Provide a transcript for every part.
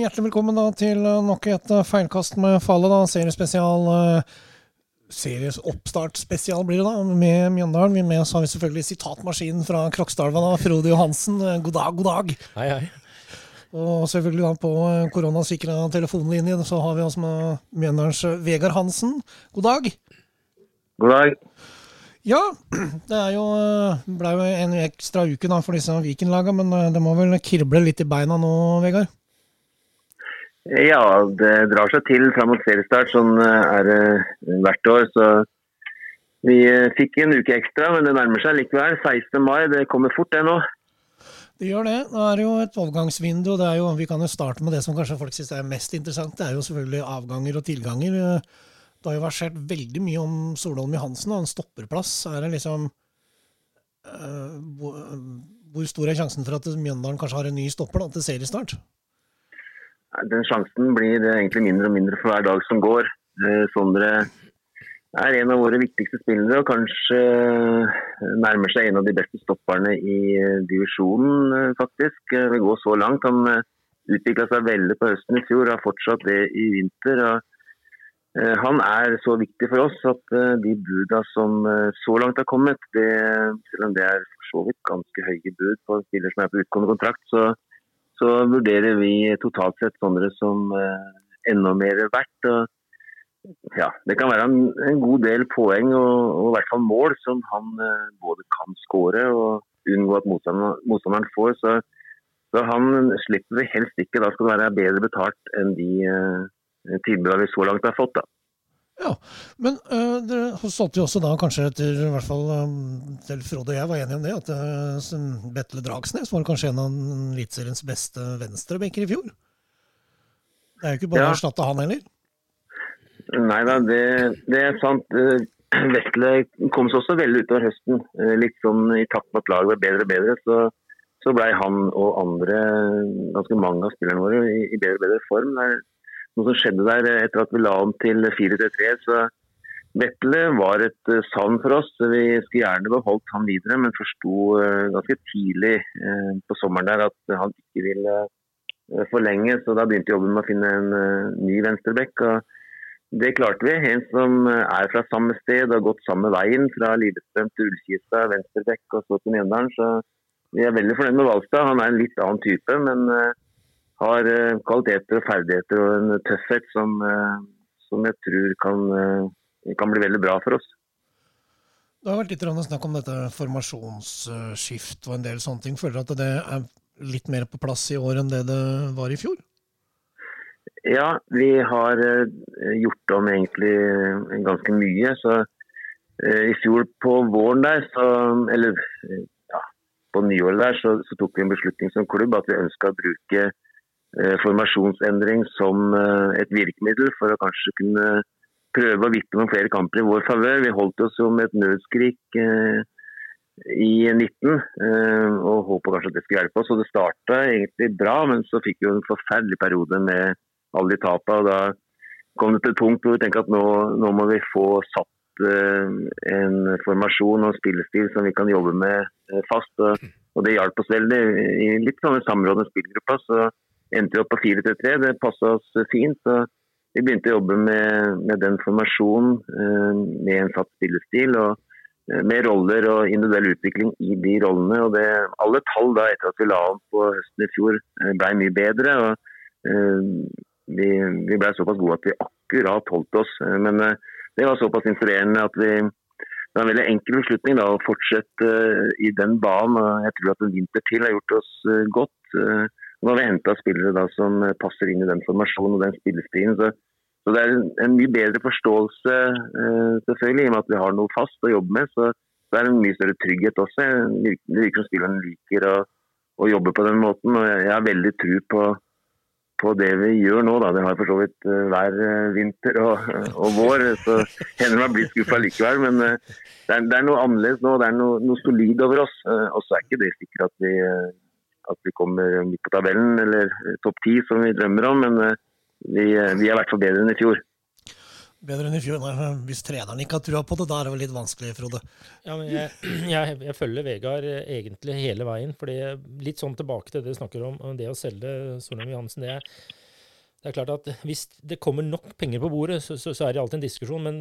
hjertelig velkommen da til nok et feilkast med fallet. da, Seriespesial. Series oppstartspesial blir det da, med Mjøndalen. Vi med oss har vi selvfølgelig sitatmaskinen fra Krokstadelva, da, Frode Johansen. God dag, god dag. Hei, hei. Og selvfølgelig da på koronasikra telefonlinje så har vi oss med Mjøndalens Vegard Hansen. God dag. God dag. Ja, det er jo, ble jo en ekstra uke da for disse Viken-laga, men det må vel kirble litt i beina nå, Vegard? Ja, det drar seg til fram mot seriestart. Sånn er det hvert år. Så vi fikk en uke ekstra, men det nærmer seg likevel. 16. mai, det kommer fort det nå. Det gjør det. Nå er det jo et overgangsvindu. Det er jo, vi kan jo starte med det som kanskje folk syns er mest interessant. Det er jo selvfølgelig avganger og tilganger. Det har jo versert veldig mye om Solholm Johansen og en stopperplass. Er det liksom hvor, stor er sjansen for at Mjøndalen kanskje har en ny stopper da, til seriestart? Den sjansen blir egentlig mindre og mindre for hver dag som går. Uh, Sondre er en av våre viktigste spillere og kanskje nærmer seg en av de beste stopperne i divisjonen, faktisk. Det går så langt. Han utvikla seg veldig på høsten i fjor, har fortsatt det i vinter. og Eh, han er så viktig for oss at eh, de buda som eh, så langt har kommet, det, selv om det er for så vidt ganske høye bud på spillere som er på utgående kontrakt, så, så vurderer vi totalt sett sånne som enda mer verdt. Ja, det kan være en, en, god del poeng og, og, i hvert fall mål som han både kan skåre og unngå at motstanderen, motstanderen får. Så, så, han slipper vi helst ikke. Da skal det være bedre betalt enn de tilbudene vi så langt har fått. da. Ja, Men uh, dere solgte jo også da kanskje etter i hvert fall til Frode og jeg var enige om det, at uh, Betle Dragsnes var kanskje en av Eliteseriens beste venstrebenker i fjor? Det er jo ikke bare ja. å erstatte han heller? Nei da, det, det, er sant. Betle Vetle kom seg også veldig utover høsten. Litt sånn i takt med at laget ble bedre og bedre. Så, så blei han og andre, ganske mange av spillerne våre, i, i bedre og bedre form. Det er noe som skjedde der etter at vi la om til 4-3-3. så Vetle var et uh, savn for oss. Vi skulle gjerne beholdt han videre, men forsto uh, ganske tidlig uh, på sommeren der at han ikke ville forlenge. Så da begynte jobben med å finne en ny venstrebekk. Det klarte vi. En som er fra samme sted og har gått samme veien fra Lillestrøm til Ullkista, venstrebekk og så til Mjøndalen. Så vi er veldig fornøyd med Valstad. Han er en litt annen type, men har eh, kvaliteter og ferdigheter og en tøffhet som, eh, som jeg tror kan, eh, kan, bli veldig bra for oss. Det har vært litt snakk om dette formasjonsskift og en del sånne ting. Føler du at det er litt mer på plass i år enn det det var i fjor? Ja, vi har gjort om egentlig ganske mye. Så i fjor på våren der, så, eller ja, på nyåret der, så, så, tok vi en beslutning som klubb at vi ønska å bruke formasjonsendring som eh, et virkemiddel for å kanskje kunne prøve å vippe noen flere kamper i vår favør. Vi holdt oss som et nødskrik eh, i 19 og håpet kanskje at det skulle hjelpe oss. Og det starta egentlig bra, men så fikk vi en forferdelig periode med alle de tapene. Og da kom det til et punkt hvor vi tenkte at nå, nå må vi få satt en formasjon og spillestil som vi kan jobbe med fast. Og det hjalp oss veldig i litt sånn samråd med spillgruppa. så endte vi opp på 4-3-3. Det passa oss fint. så Vi begynte å jobbe med, med den formasjonen, eh, med en satt spillestil. og eh, med roller og individuell utvikling i de rollene. og det, Alle tall da etter at vi la om på høsten i fjor eh, ble mye bedre. og Vi, vi ble såpass gode at vi akkurat holdt oss. Men det var såpass inspirerende at vi det var en veldig enkel beslutning da, å fortsette i den banen. og Jeg tror at en vinter til har gjort oss godt. Nå har vi henta spillere da, som passer inn i den formasjonen og den spillestilen. Så, så, det er en, en, mye bedre forståelse eh, selvfølgelig, i og med at vi har noe fast å jobbe med. Så, så er det en mye større trygghet også. Det virker som spillerne liker å, å, jobbe på den måten. og Jeg, jeg har veldig tro på, på det vi gjør nå. Da. Det har jeg for så vidt uh, hver uh, vinter og, og, vår. Så hender man blir skuffa likevel. Men det, er, det, er, noe annerledes nå. Det er noe, noe solid over oss. og så er ikke det sikkert at vi at vi kommer midt på tabellen eller topp ti, som vi drømmer om. Men eh, vi, eh, vi er i hvert fall bedre enn i fjor. Bedre enn i fjor. Nei, hvis treneren ikke har trua på det, da er det vel litt vanskelig, Frode? Ja, men jeg, jeg, jeg følger Vegard eh, egentlig hele veien. fordi Litt sånn tilbake til det du snakker om, det å selge Solheim Johansen. det er det er klart at Hvis det kommer nok penger på bordet, så, så, så er det alltid en diskusjon. Men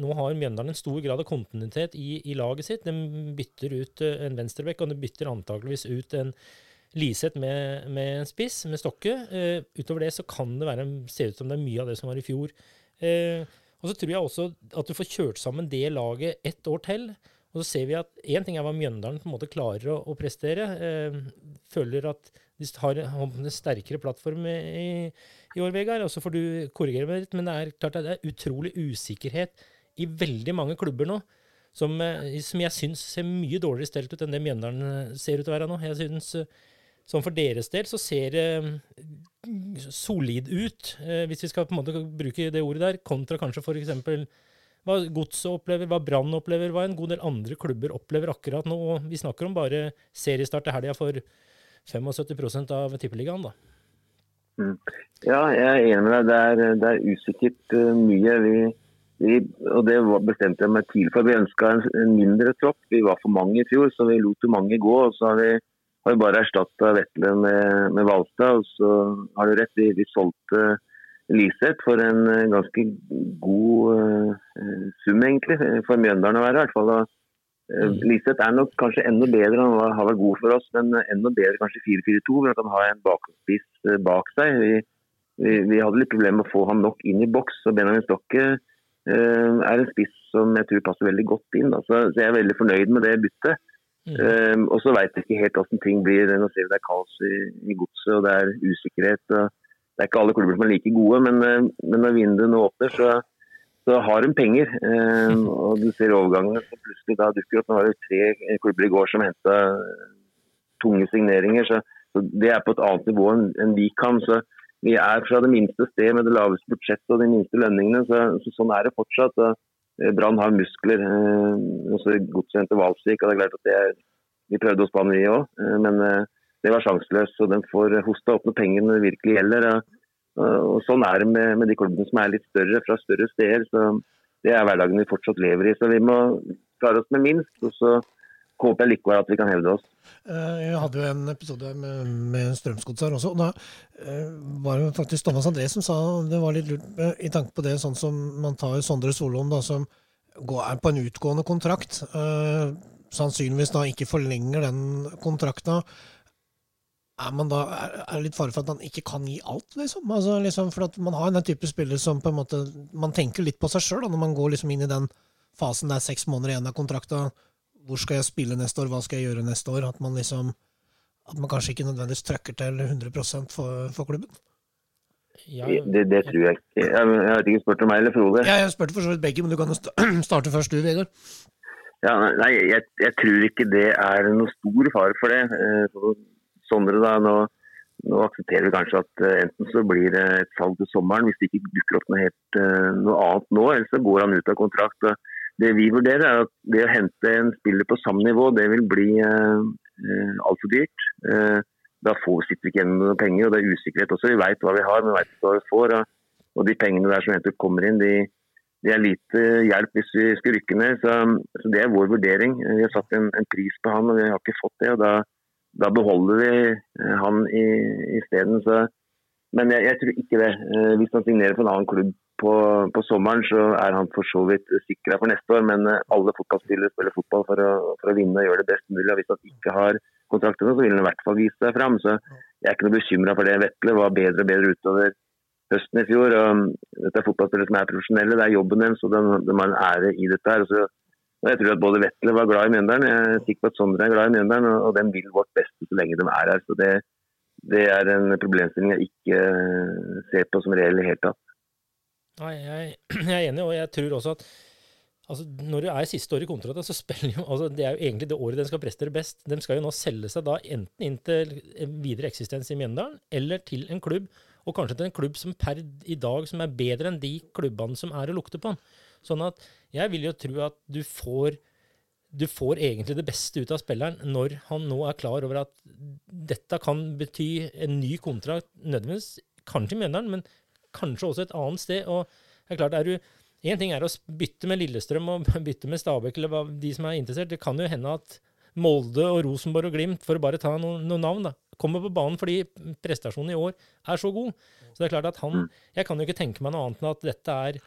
nå har Mjøndalen en stor grad av kontinuitet i, i laget sitt. De bytter ut en venstrebekk, og de bytter antakeligvis ut en Liseth med, med spiss, med Stokke. Uh, utover det så kan det være, se ut som det er mye av det som var i fjor. Uh, og så tror jeg også at du får kjørt sammen det laget ett år til. Og så ser vi at én ting er hva Mjøndalen på en måte klarer å, å prestere. Uh, føler at de har en sterkere plattform i, i år, Vegard. Og så får du korrigere meg litt, men det er klart at det er utrolig usikkerhet i veldig mange klubber nå. Som, som jeg syns ser mye dårligere stelt ut enn det Mjøndalen ser ut til å være nå. Jeg synes Sånn for deres del så ser det uh, solid ut, uh, hvis vi skal på en måte bruke det ordet der, kontra kanskje f.eks. hva Godset opplever, hva Brann opplever, hva en god del andre klubber opplever akkurat nå. Og vi snakker om bare seriestart til helga for 75% av Tippeligaen, da. Mm. Ja, jeg er enig med deg. Det er, det er usikkert uh, mye. Vi, vi, og det bestemte jeg meg tidlig for. Vi ønska en, en, mindre tropp. Vi var for mange i fjor, så vi lot mange gå. og så har vi har bare erstatta Vetle med, med Valstad. Og så har du rett, vi, vi solgte Liseth for en eh, ganske god uh, sum, egentlig. For Mjøndalen å være, i hvert fall. Uh, Liseth er nok kanskje enda bedre, han har vært god for oss, men enda bedre kanskje 4-4-2. hvor Han kan ha en bakspiss uh, bak seg. Vi, vi, vi, hadde litt problemer med å få ham nok inn i boks. og Benjamin Stokke er en spiss som jeg tror passer veldig godt inn. Altså, så jeg er veldig fornøyd med det byttet. Mm. Um, og så veit jeg ikke helt hvordan ting blir. Nå ser vi det er kaos i, i godset og det er usikkerhet. Det er ikke alle klubber som er like gode, men, uh, men når vinduet nå åpner, så, så har de penger. Um, og du ser overgangene som plutselig da dukker opp. Nå var det tre klubber i går som henta tunge signeringer. Så, så, det er på et annet nivå enn, enn vi kan. så vi er fra det minste sted med det laveste budsjettet og de minste lønningene. Så, så sånn er det fortsatt. Og Eh, Brann har muskler. Eh, Godset til Valsvik. og det er klart at er, Vi prøvde oss på han, vi òg, eh, men det var sjanseløst. Så den får hosta opp når pengene virkelig gjelder. Og Sånn er det med, med, de klubbene som er litt større, fra større steder. så Det er hverdagen vi fortsatt lever i. Så vi må klare oss med minst. og så håper jeg likevel at vi kan hevde oss. Jeg hadde jo en episode med, med Strømsgods her også. og Da var det faktisk Thomas André som sa det var litt lurt i tanke på det, sånn som man tar Sondre Solholm, da, som er på en utgående kontrakt. sannsynligvis da ikke forlenger den kontrakta. Er man da er, det litt fare for at han ikke kan gi alt, liksom? Altså, liksom for at man har den type spiller som på en måte Man tenker litt på seg sjøl når man går liksom inn i den fasen der seks måneder igjen av kontrakta hvor skal jeg spille neste år, hva skal jeg gjøre neste år? At man liksom at man kanskje ikke nødvendigvis trøkker til 100 for, for klubben? Ja, det, det, tror jeg ikke. Jeg, jeg har ikke spurt om meg eller Frode. Ja, jeg spurte for så vidt begge, men du kan starte først du, Vegard. Ja, nei, jeg, jeg, tror ikke det er noe stor fare for det. Eh, Sondre, da, nå, nå, aksepterer vi kanskje at eh, enten så blir det et salg til sommeren, hvis det ikke dukker opp noe, helt, eh, noe annet nå, eller så går han ut av kontrakt. og det vi vurderer, er at det å hente en spiller på samme nivå, det vil bli eh, eh altfor dyrt. Eh, da får, vi ikke igjen noen penger, og det er usikkerhet også. Vi veit hva vi har, men veit ikke hva vi får. Og, og, de pengene der som eventuelt kommer inn, de, de, er lite hjelp hvis vi skal rykke ned. Så, så, det er vår vurdering. Vi har satt en, en, pris på han, og vi har ikke fått det. og Da, da beholder vi eh, han isteden. Men jeg, jeg, tror ikke det. Eh, hvis han signerer for en annen klubb på, på, sommeren så er han for så vidt sikra for neste år, men eh, alle fotballspillere spiller fotball for å, for å vinne og gjøre det best mulig. og Hvis han ikke har kontraktene, så vil han i hvert fall vise seg fram. Så jeg er ikke noe bekymra for det. Vetle var bedre og bedre utover høsten i fjor. og Dette er fotballspillere som er profesjonelle, det er jobben deres, og de, de har en ære i dette. her. Så, jeg tror at både Vetle var glad i Mjøndalen, jeg er sikker på at Sondre er glad i Mjøndalen, og, de vil vårt beste så lenge de er her. så det, det er en problemstilling jeg ikke ser på som reell i det hele tatt. Nei, jeg, jeg, er enig, og jeg tror også at altså, når det er siste år i kontrakten, så spiller jo altså, Det er jo egentlig det året den skal prestere best. De skal jo nå selge seg da enten inn til videre eksistens i Mjøndalen, eller til en klubb, og kanskje til en klubb som per i dag som er bedre enn de klubbene som er å lukte på. Sånn at jeg vil jo tro at du får du får egentlig det beste ut av spilleren når han nå er klar over at dette kan bety en ny kontrakt, nødvendigvis kanskje i Mjøndalen, men kanskje også et annet sted. og det er klart, er du Én ting er å bytte med Lillestrøm og bytte med Stabæk, eller de som er interessert. Det kan jo hende at Molde og Rosenborg og Glimt, for å bare ta noen, noen navn, da, kommer på banen fordi prestasjonen i år er så god. Så det er klart at han Mm. Jeg kan jo ikke tenke meg noe annet enn at dette er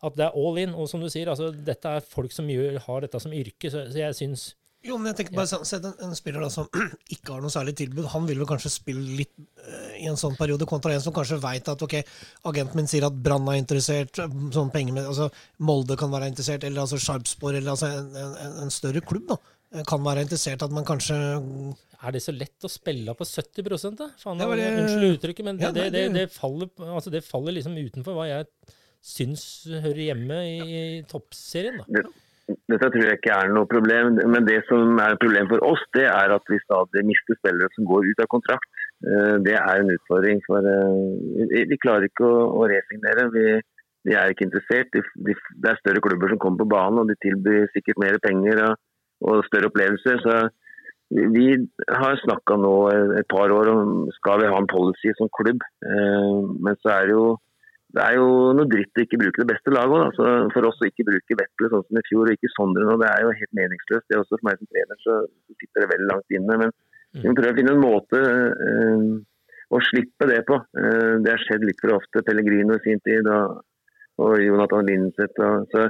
at det er all in. Og som du sier, altså, dette er folk som gjør, har dette som yrke, så, så jeg syns Jo, men jeg tenker bare sånn, Sett en, en spiller da som ikke har noe særlig tilbud. Han vil vel kanskje spille litt uh, i en sånn periode, kontra en som kanskje veit at ok, agenten min sier at Brann er interessert, sånn penger med, altså Molde kan være interessert, eller altså Sarpsborg, eller altså en, en, en større klubb da, eh, kan være interessert. At man kanskje Er det så lett å spille på 70 da? Faen, Det var Unnskyld uttrykket, men det, Ja, nei, det, det, det- det, faller, altså det faller liksom utenfor hva jeg syns hører hjemme i, i toppserien. da. Dette tror jeg ikke er noe problem, men det som er et problem for oss, det er at vi stadig mister spillere som går ut av kontrakt. Eh, Det er en utfordring. for eh, Vi klarer ikke å, resignere. Vi, vi er ikke interessert. De, de, det er større klubber som kommer på banen, og de tilbyr sikkert mer penger og, og større opplevelser. så vi vi har snakka nå et par år om skal vi ha en policy som klubb. Eh, Men så er det jo det er jo noe dritt å ikke bruke det beste laget òg. Altså, for oss å ikke bruke Vetle sånn som i fjor, og ikke Sondre nå, det er jo helt meningsløst. Det er også For meg som trener så sitter det veldig langt inne. Men vi må prøve å finne en måte eh, å slippe det på. Eh, det har skjedd litt for ofte. Pellegrino i sin tid og, og Jonathan Lindseth. Og, så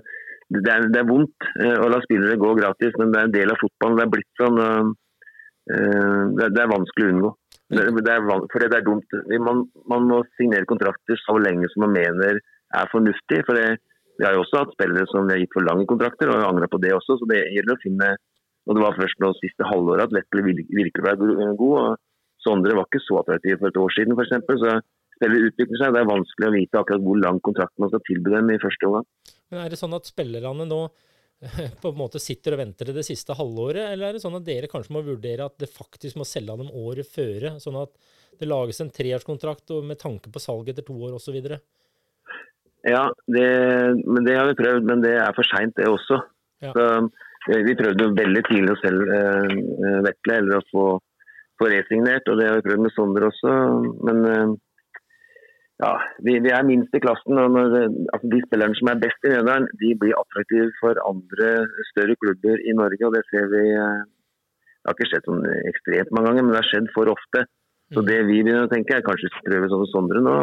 det er, det er vondt eh, å la spillere gå gratis, men det er en del av fotballen. Det er blitt sånn. eh, det, det er vanskelig å unngå. Det, det er, van- for det er dumt. Man, man må signere kontrakter så lenge som man mener er fornuftig. for det, Vi har jo også hatt spillere som vi har gitt for lange kontrakter, og angra på det også. så det gjelder å finne og Det var først nå siste halvåret at Vettel virkelig ble god. og Sondre var ikke så attraktiv for et år siden, f.eks. Så spillere utvikler seg. Det er vanskelig å vite akkurat hvor lang kontrakt man skal tilby dem i første omgang. Men er det sånn at spillerne nå på en måte sitter og venter til det siste halvåret, eller er det sånn at dere kanskje må vurdere at det faktisk må selge dem året føre, sånn at det lages en treårskontrakt og med tanke på salg etter to år osv.? Ja, det, men det har vi prøvd, men det er for seint det også. Ja. Så, eh, vi prøvde jo veldig tidlig å selge eh, Vetle, eller å få, få resignert, og det har vi prøvd med Sonder også. Men eh, ja, vi, vi er minst i klassen. og når, altså De spillerne som er best i Nederland, de blir attraktive for andre større klubber i Norge. og Det ser vi eh, Det har ikke skjedd sånn ekstremt mange ganger, men det har skjedd for ofte. Så Mm. det vi begynner å tenke er kanskje prøve sånn Sondre nå.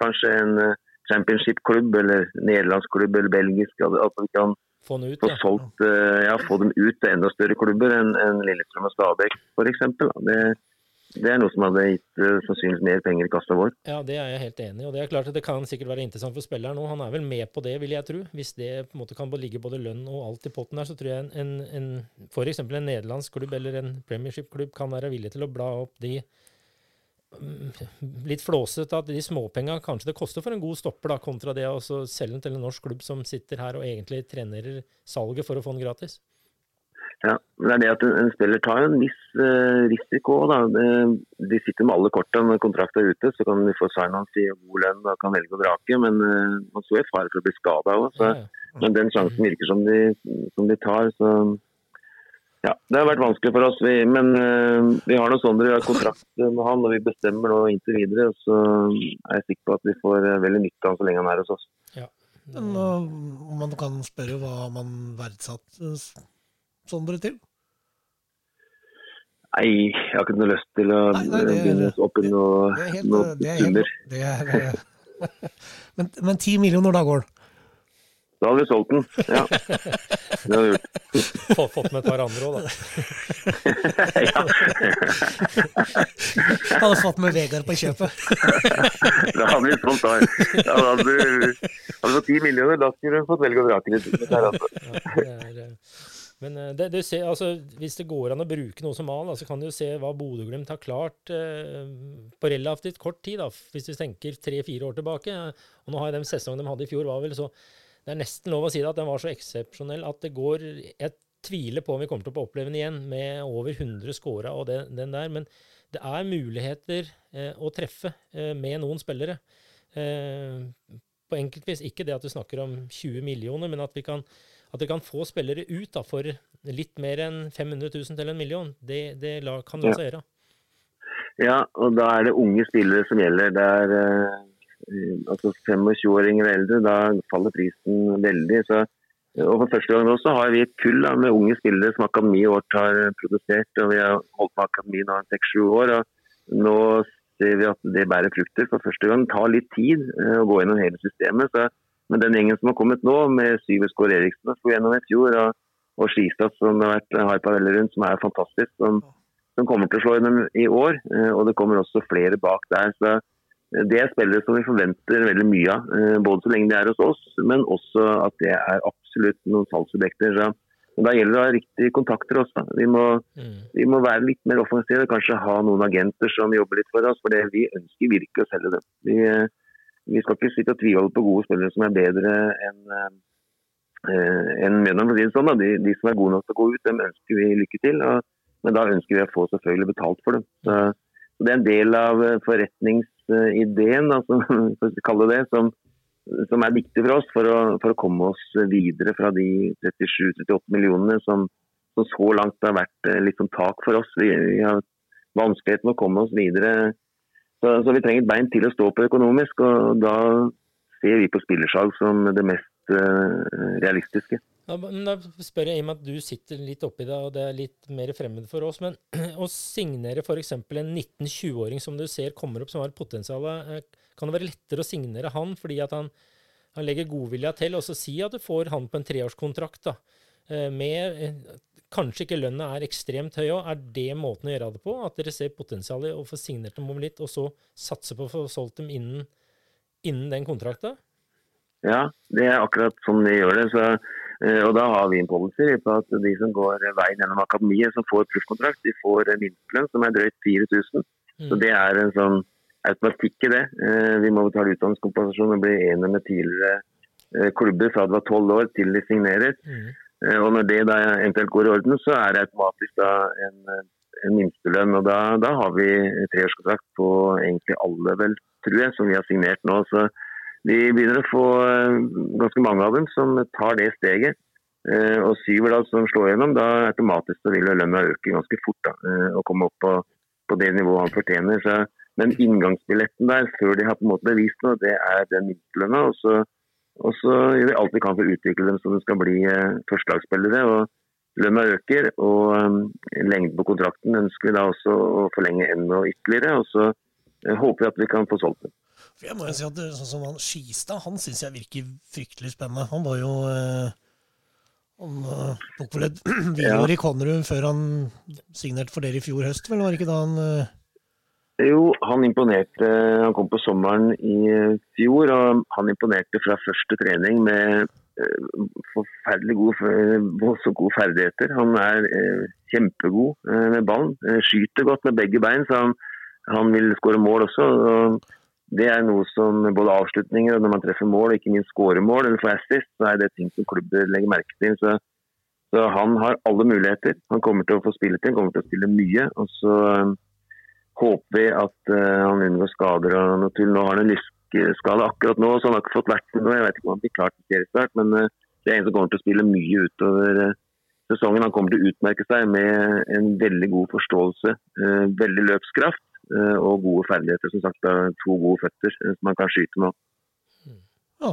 Kanskje en eh, championship-klubb eller nederlandsklubb eller belgisk. At altså vi kan Få ut, få solgt, eh, ja, få dem ut til enda større klubber enn en Lillestrøm og Stabæk f.eks. Det, det er noe som hadde gitt eh, sannsynligvis mer penger i kassa vår. Ja, det er jeg helt enig i. Og det er klart at det kan sikkert være interessant for spilleren òg. Han er vel med på det, vil jeg tro. Hvis det på en måte kan ligge både lønn og alt i potten der, så tror jeg en, en, en f.eks. en nederlandsk klubb eller en premiership-klubb kan være villig til å bla opp de mm, litt flåsete at de småpenga kanskje det koster for en god stopper, da, kontra det å selge den til en norsk klubb som sitter her og egentlig trenerer salget for å få den gratis. Ja, det er det at en, spiller tar en viss eh, risiko. Da. De sitter med alle kortene når kontrakten er ute, så kan de få sign-ons i god lønn og kan velge å vrake. Men eh, man står i fare for å bli skada òg. Men den sjansen virker som de, som de tar. Så ja, det har vært vanskelig for oss. Vi, men uh, vi har noe sånn, vi har kontrakt med han, og vi bestemmer nå inntil videre. og Så er jeg sikker på at vi får veldig nytte av han så lenge han er hos oss. Ja. Men uh, man kan spørre hva man verdsatte Sondre til? Nei, jeg har ikke noe lyst til å begynne opp i noe, Det er noe men, men ti millioner, da går den? Da hadde vi solgt den. Ja. Det hadde vi gjort. Fått, Fått med et par andre òg, da. ja. Hadde fått med Vegard på kjøpet. Da hadde vi solgt da. Da hadde du hadde du fått ti millioner, da skulle du fått velge å vrake litt. Det det men eh, det, ser, altså, hvis det går an å bruke noe som mal, så kan du jo se hva Bodø-Glimt har klart eh, på relativt kort tid. Da, hvis vi tenker tre-fire år tilbake. Og nå har den sesongen de hadde i fjor, var vel så Det er nesten lov å si det at den var så eksepsjonell at det går Jeg tviler på om vi kommer til å oppleve den igjen med over 100 scora og den, den der. Men det er muligheter eh, å treffe eh, med noen spillere. Eh, på enkeltvis ikke det at du snakker om 20 millioner, men at vi kan at vi kan få spillere ut da, for litt mer enn 500 000 til en million, det, det kan la også seg gjøre. Ja, og da er det unge spillere som gjelder. Det er eh, altså 25-åringer og eldre, da faller prisen veldig. Så, og For første gang nå så har vi et kull da, med unge spillere som Akademi i år har produsert. og Vi har holdt på Akademi nå i seks-sju år. og Nå ser vi at det bærer frukter for første gang. Det tar litt tid eh, å gå gjennom hele systemet. Så, men den gjengen som har kommet nå, med Syver Skår Eriksen som gjennom i fjor, og, og Skistad som har vært hypa veldig rundt, som er fantastisk, som, som, kommer til å slå gjennom i år. Eh, og det kommer også flere bak der. så eh, det er spillere som vi forventer veldig mye av, både så lenge de er hos oss, men også at det er absolutt noen salgsobjekter. Da gjelder det å ha riktige kontakter også. Vi må, mm. vi må, være litt mer offensive. Kanskje ha noen agenter som jobber litt for oss. For det vi ønsker virkelig å selge dem. Vi, vi, skal ikke sitte og tviholde på gode spillere som er bedre enn eh, Mjøndalen. Si sånn, de, de, som er gode nok til å gå ut, dem ønsker vi lykke til. Og, men da ønsker vi å få selvfølgelig betalt for dem. Så, så Det er en del av forretningsideen, da, som, for det, som, som er viktig for oss for å, for å komme oss videre fra de 37-38 millionene som, som, så langt har vært eh, litt sånn tak for oss. Vi, vi har vanskeligheter med å komme oss videre. Så, så, vi trenger et bein til å stå på økonomisk, og da ser vi på spillersalg som det mest uh, realistiske. Da, da spør jeg i og med at du sitter litt oppi det, og det er litt mer fremmed for oss. Men å signere f.eks. en 19-20-åring som du ser kommer opp som har potensial, eh, kan det være lettere å signere han fordi at han, han legger godvilja til, og så si at du får han på en treårskontrakt da, eh, med Kanskje ikke lønna er ekstremt høy òg. Er det måten å gjøre det på? At dere ser potensial i å få signert dem om litt, og så satse på å få solgt dem innen, innen den kontrakta? Ja, det er akkurat sånn vi gjør det. Så Eh, og Da har vi en policy på at de som går veien gjennom akademiet, som får proffkontrakt, de får minstelønn som er drøyt 4000. Mm. Så Det er en sånn automatikk i det. Eh, vi må betale utdanningskompensasjon og bli enige med tidligere eh, klubber fra det var tolv år til de signerer. Mm. Og Når det da eventuelt går i orden, så er det automatisk da en, en minstelønn. og da, da, har vi treårskontrakt på egentlig alle, vel, tror jeg, som vi har signert nå. så vi begynner å få eh, ganske mange av dem som tar det steget. Og syver da som slår gjennom, da automatisk så vil lønna øke ganske fort. Da, eh, og komme opp på, på, det nivået han fortjener. Så, men inngangsbilletten der, før de har på en måte bevist noe, det er den minstelønna. Og, og så gjør vi alt vi kan for å utvikle dem så de skal bli førstelagsspillere. og Lønna øker, og um, lengden på kontrakten ønsker vi da også å forlenge enda ytterligere. og så håper vi at vi kan få solgt dem. For jeg må jo si at sånn som han Skistad, han syns jeg virker fryktelig spennende. Han var jo eh, Han eh, tok vel et videoer ja. i Konnerud før han signerte for dere i fjor høst, vel? Var det ikke da han eh... Jo, han imponerte. Han kom på sommeren i fjor, og han imponerte fra første trening med eh, forferdelig gode, så gode ferdigheter. Han er eh, kjempegod eh, med ballen. skyter godt med begge bein, så han, han vil skåre mål også. og det er noe som både avslutninger og når man treffer mål, og ikke minst skåremål eller får assist, så er det ting som klubber legger merke til. Så, så, han har alle muligheter. Han kommer til å få spille han kommer til å spille mye. og så håper vi at uh, han unngår skader og noe til. Nå har han en lyskeskade akkurat nå, så han har ikke fått vært med nå. Jeg vet ikke om han blir klar til seriestart, men uh, det er en som kommer til å spille mye utover uh, sesongen. Han kommer til å utmerke seg med en veldig god forståelse, veldig løpskraft Eh, og gode ferdigheter. Som sagt, to gode føtter eh, som man kan skyte med. Ja.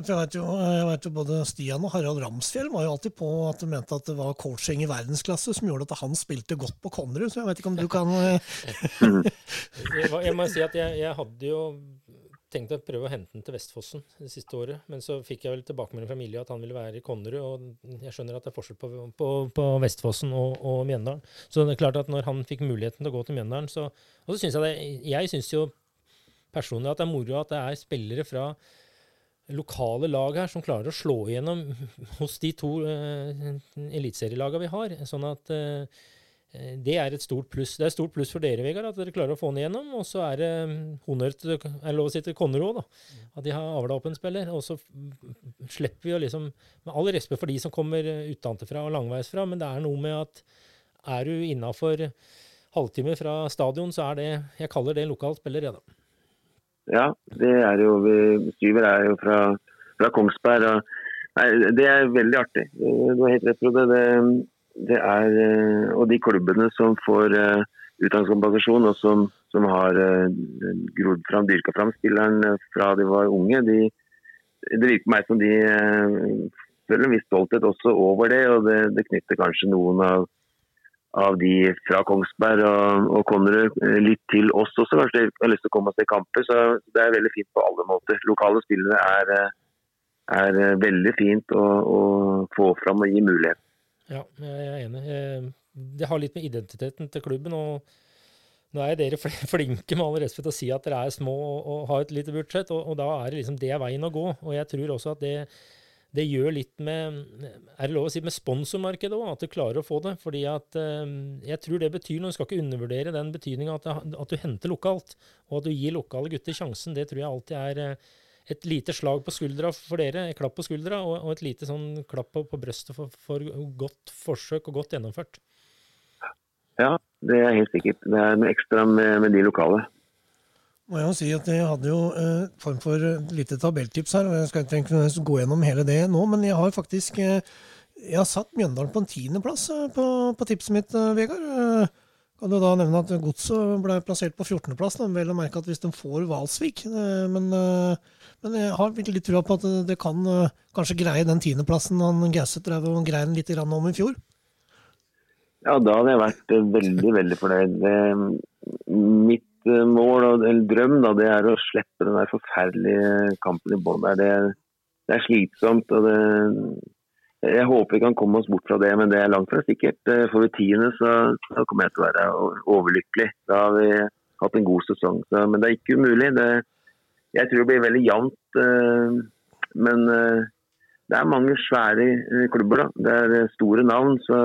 Jeg vet, jo, jeg vet jo Både Stian og Harald Ramsfjell var jo alltid på at de mente at det var coaching i verdensklasse som gjorde at han spilte godt på Konnerud, så jeg vet ikke om du kan Jeg må si at jeg, jeg hadde jo tenkt å prøve å hente den til Vestfossen det siste året, men så fikk jeg vel tilbakemelding fra Milje at han ville være i Konnerud, og jeg skjønner at det er forskjell på, på, på Vestfossen og, og, Mjøndalen. Så det er klart at når han fikk muligheten til å gå til Mjøndalen, så Og så syns jeg det Jeg syns jo personlig at det er moro at det er spillere fra lokale lag her som klarer å slå igjennom hos de to uh, eliteserielagene vi har. Sånn at uh, Eh, det er et stort pluss. Det er et stort pluss for dere, Vegard, at dere klarer å få den igjennom. Og så er det mm, honnør til er lov å si til Konnerud, da. At de har avla opp en spiller. Og så slipper vi å liksom Med all respekt for de som kommer eh, utenfra og langveisfra, men det er noe med at er du innafor halvtime fra stadion, så er det Jeg kaller det lokalt lokal spiller, jeg, da. Ja, det er jo vi Syver er jo fra, fra Kongsberg. Og, nei, det er veldig artig. Du har helt rett, Frode. Det, det er, eh, og de klubbene som får uh, utdanningskompensasjon, og som, som har uh, grodd fram, dyrka fram spilleren fra de var unge, de, det virker på meg som de føler en viss stolthet også over det. og Det, det knytter kanskje noen av, av de fra Kongsberg og, og kommer litt til oss også. Kanskje de har lyst til å komme og se kamper. Så det er veldig fint på alle måter. Lokale spillere er, er veldig fint å, å, få fram og gi mulighet. Ja, jeg er enig. Det har litt med identiteten til klubben. og nå er dere flinke med all respekt å si at dere er små og, har et lite budsjett, og, da er det liksom det veien å gå. Og jeg tror også at det, det gjør litt med Er det lov å si med sponsormarkedet òg, at du klarer å få det? Fordi at jeg tror det betyr noe. Du skal ikke undervurdere den betydninga at, at, du henter lokalt, og at du gir lokale gutter sjansen. Det tror jeg alltid er et lite slag på skuldra for dere, et klapp på skuldra, og, og et lite sånn klapp på, på brøstet for, for godt forsøk og godt gjennomført. Ja, det er helt sikkert. Det er noe ekstra med, med de lokale. Må jeg jo si at Jeg hadde jo eh, form for lite tabelltips her. og Jeg skal ikke gå gjennom hele det nå, men jeg har faktisk eh, jeg har satt Mjøndalen på en tiendeplass eh, på, på tipset mitt, eh, Vegard. Eh, kan du da nevne at Godset ble plassert på 14.-plass. Vel å merke at hvis de får Valsvik. Eh, men, men, jeg har litt trua på at det kan kanskje greie den tiendeplassen han Gauseth drev og greie den litt om i fjor. Ja, da hadde jeg vært eh, veldig, veldig fornøyd. Mitt eh, mål og drøm da, det er å slippe den der forferdelige kampen i bånn. Det, det, er slitsomt. og det, Jeg håper vi kan komme oss bort fra det, men det er langt fra sikkert. Eh, får vi tiende, så, så, kommer jeg til å være overlykkelig. Da har vi hatt en god sesong. Så, men det er ikke umulig. Det, jeg tror det blir veldig jevnt. Men det er mange svære klubber. da. Det er store navn. så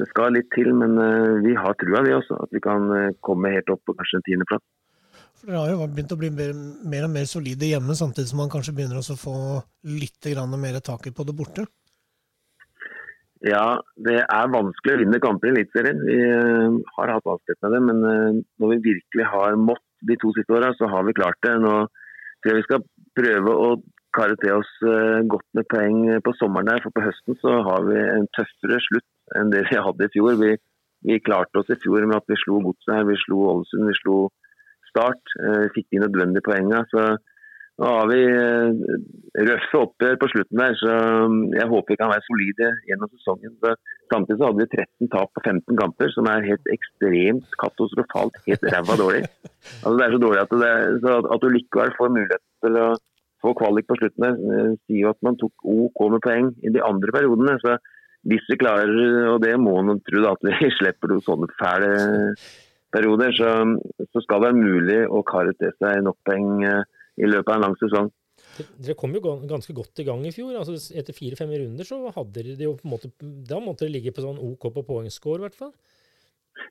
det skal litt til, men uh, vi har trua vi også. At vi kan uh, komme helt opp på kanskje en tiendeplass. For Dere har jo begynt å bli mer, mer, og mer solide hjemme, samtidig som man kanskje begynner å få litt mer tak på det borte? Ja, det er vanskelig å vinne kamper i Eliteserien. Vi uh, har hatt vanskeligheter med det, men når vi virkelig har mått de to siste åra, så har vi klart det. Nå tror jeg vi skal prøve å kare til oss godt med poeng på sommeren der, for på høsten så har vi en tøffere slutt enn det vi hadde i fjor. Vi, vi klarte oss i fjor med at vi slo Godset vi slo Ålesund, vi slo Start. Eh, fikk de nødvendige poengene. Så nå har vi eh, røffe oppgjør på slutten der, så mm, jeg håper vi kan være solide gjennom sesongen. Så samtidig så hadde vi 13 tap på 15 kamper, som er helt ekstremt katastrofalt helt ræva dårlig. Altså, det er så dårlig at, det, at du likevel får mulighet til å få kvalik på slutten der, eh, sier jo at man tok OK med poeng i de andre periodene. så hvis vi klarer, og det må man tro da, at vi slipper noen sånne fæle perioder, så, så, skal det være mulig å kare til seg nok poeng eh, i løpet av en lang sesong. Dere kom jo ganske godt i gang i fjor. altså Etter fire-fem runder så hadde dere jo på en måte, da måtte dere ligge på sånn OK på poengscore, i hvert fall?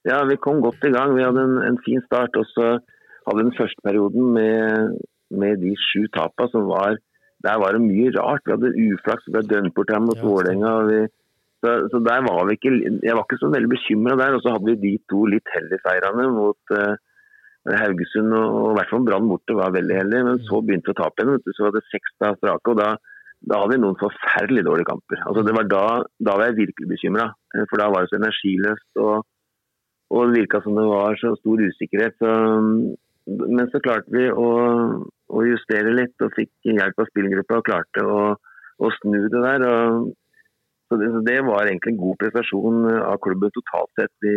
Ja, vi kom godt i gang. Vi hadde en, en fin start. Og så hadde vi den første perioden med, med de sju tapene som var Der var det mye rart. Vi hadde uflaks, vi hadde dømt bort her mot ja, Vålerenga. Så, så, der var vi ikke, Jeg var ikke så veldig bekymra der. Og så hadde vi de to litt heldige seirene mot uh, Haugesund og, og i hvert fall Brann borte var veldig heldig. Men så begynte vi å tape igjen. Så var det seks da strake. og da, da hadde vi noen forferdelig dårlige kamper. Altså det var da, da var jeg virkelig bekymra. Eh, for da var det så energiløst. og, og det virka som det var så stor usikkerhet. Så, men så klarte vi å, å, justere litt og fikk hjelp av spillgruppa og klarte å, å snu det der. og så det, så det, var egentlig en god prestasjon eh, av klubben totalt sett. Vi,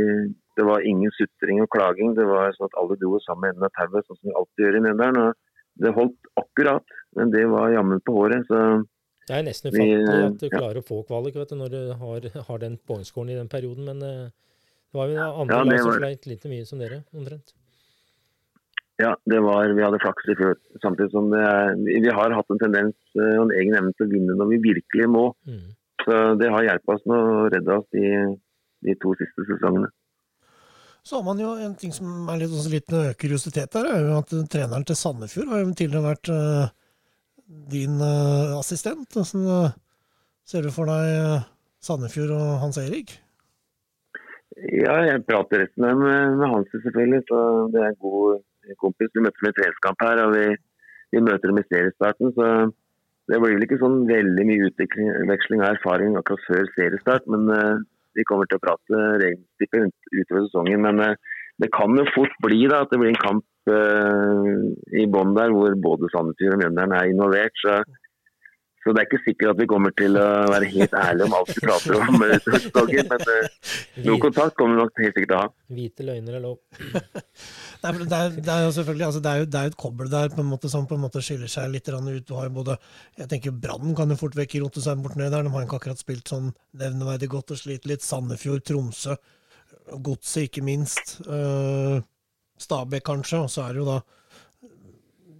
det var ingen sutring og klaging. Det var sånn at alle dro med enden av tauet, sånn som vi alltid gjør i Mjøndalen. Det holdt akkurat, men det var jammen på håret. Så det er nesten ufattelig at du klarer ja. å få kvalik du, når du har, har den poengscoren i den perioden. Men uh, det var jo andre ja, lag som sleit litt mye som dere, omtrent. Ja, det var, vi hadde flaks i fjor. Samtidig som det vi har hatt en tendens eh, og en egen evne til å vinne når vi virkelig må. Mm. Så det har hjulpet oss med å redde oss de, de, to siste sesongene. Så har man jo en ting som er litt, også litt kuriositet her, er jo at treneren til Sandefjord har jo tidligere vært uh, din uh, assistent. Hvordan uh, ser du for deg Sandefjord og Hans Erik? Ja, jeg prater resten med, med Hans selvfølgelig. så Det er en god kompis. Vi møtte dem i treningskamp her, og vi, vi møter dem i seriestarten. så det blir vel ikke sånn veldig mye utveksling av erfaring akkurat før seriestart, men uh, vi kommer til å prate regelstykker utover sesongen. Men uh, det kan jo fort bli da, at det blir en kamp uh, i bånn der hvor både Sandefjord og Mjøndalen er involvert. Så, Så det er ikke sikkert at vi kommer til å være helt ærlige om alt vi prater om. eh, Men eh, noe kontakt kommer vi nok helt sikkert til å ha. Hvite løgner er lov. det, er, det, er, det er jo selvfølgelig altså det, er jo, det er jo et kobbel der på en måte som på en måte skiller seg litt ut. Du har jo både, jeg tenker Brann kan jo fort vekk rote seg bort ned der. De har ikke akkurat spilt sånn nevneverdig godt og sliter litt. Sandefjord, Tromsø, Godset ikke minst. Uh, Stabæk kanskje. Og så er det jo da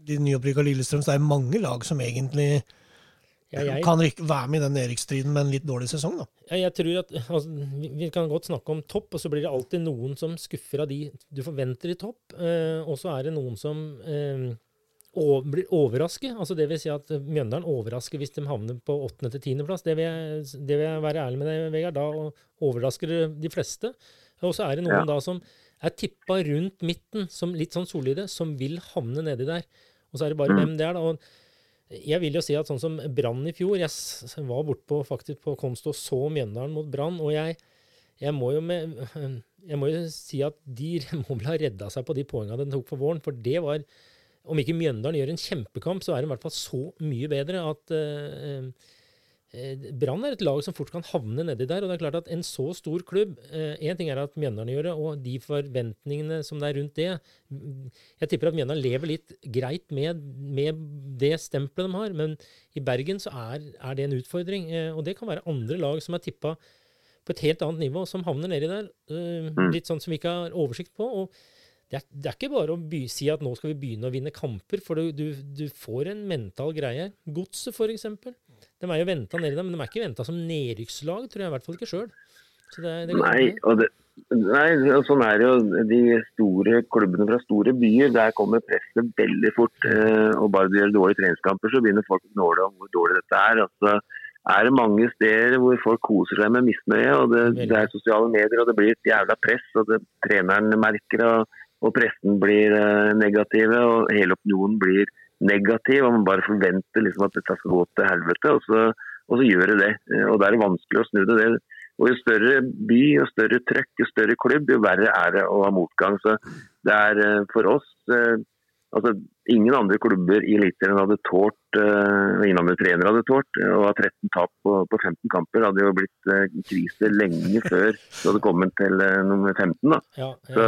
de nyopprykka Lillestrøm. Så det er mange lag som egentlig Ja, jeg, kan rykke- være med i den nedrykksstriden med en litt dårlig sesong, da. Ja, jeg tror at altså, vi, vi kan godt snakke om topp, og så blir det alltid noen som skuffer av de du forventer i topp. Eh, og så er det noen som eh, over, blir overrasket. Altså det vil si at Mjøndalen overrasker hvis de havner på åttende til tiendeplass. Det, vil jeg- det vil jeg være ærlig med deg, Vegard. Da overrasker det de fleste. Og så er det noen Ja. da som er tippa rundt midten, som litt sånn solide, som vil havne nedi der. Og så er det bare Mm. hvem det er, da. Og jeg vil jo si at sånn som Brann i fjor Jeg var bortpå faktisk på konst og så Mjøndalen mot Brann, og jeg, jeg må med jeg må jo si at de må vel ha redda seg på de poengene de tok for våren. For det var Om ikke Mjøndalen gjør en kjempekamp, så er de i hvert fall så mye bedre at eh, Brann er et lag som fort kan havne nedi der. Og det er klart at en så stor klubb Én ting er at Mjøndalen gjør det, og de forventningene som det er rundt det. Jeg tipper at Mjøndalen lever litt greit med, med det stempelet de har, men i Bergen så er, er det en utfordring. eh, Og det kan være andre lag som er tippa på et helt annet nivå, som havner nedi der. eh, Mm. Litt sånn som vi ikke har oversikt på. og det er, det er ikke bare å by, si at nå skal vi begynne å vinne kamper, for du, du, du får en mental greie. Godset, for eksempel. De er jo venta nedi men de er ikke venta som nedrykkslag, tror jeg i hvert fall ikke sjøl. Nei, og det, nei, og sånn er det jo. De store klubbene fra store byer, der kommer presset veldig fort. Eh, og bare de gjør dårlige treningskamper, så begynner folk å nåle om hvor dårlig dette er. Altså, er det mange steder hvor folk koser seg med misnøye, og det, det er sosiale medier, og det blir et jævla press, og det, treneren merker og, og pressen blir eh, negative, og hele opinionen blir negativ, og man bare forventer liksom at dette skal gå til helvete, og så, og så gjør det det. Eh, Og da er det vanskelig å snu det. det og Jo større by, jo større trøkk, jo større klubb, jo verre er det å ha motgang. Så det er eh, for oss eh, altså Ingen andre klubber i Eliteserien hadde tålt, og ingen andre trenere hadde tålt, å ha 13 tap på, på 15 kamper. Det hadde jo blitt krise lenge før det hadde kommet til nummer 15. da. Ja, ja. så,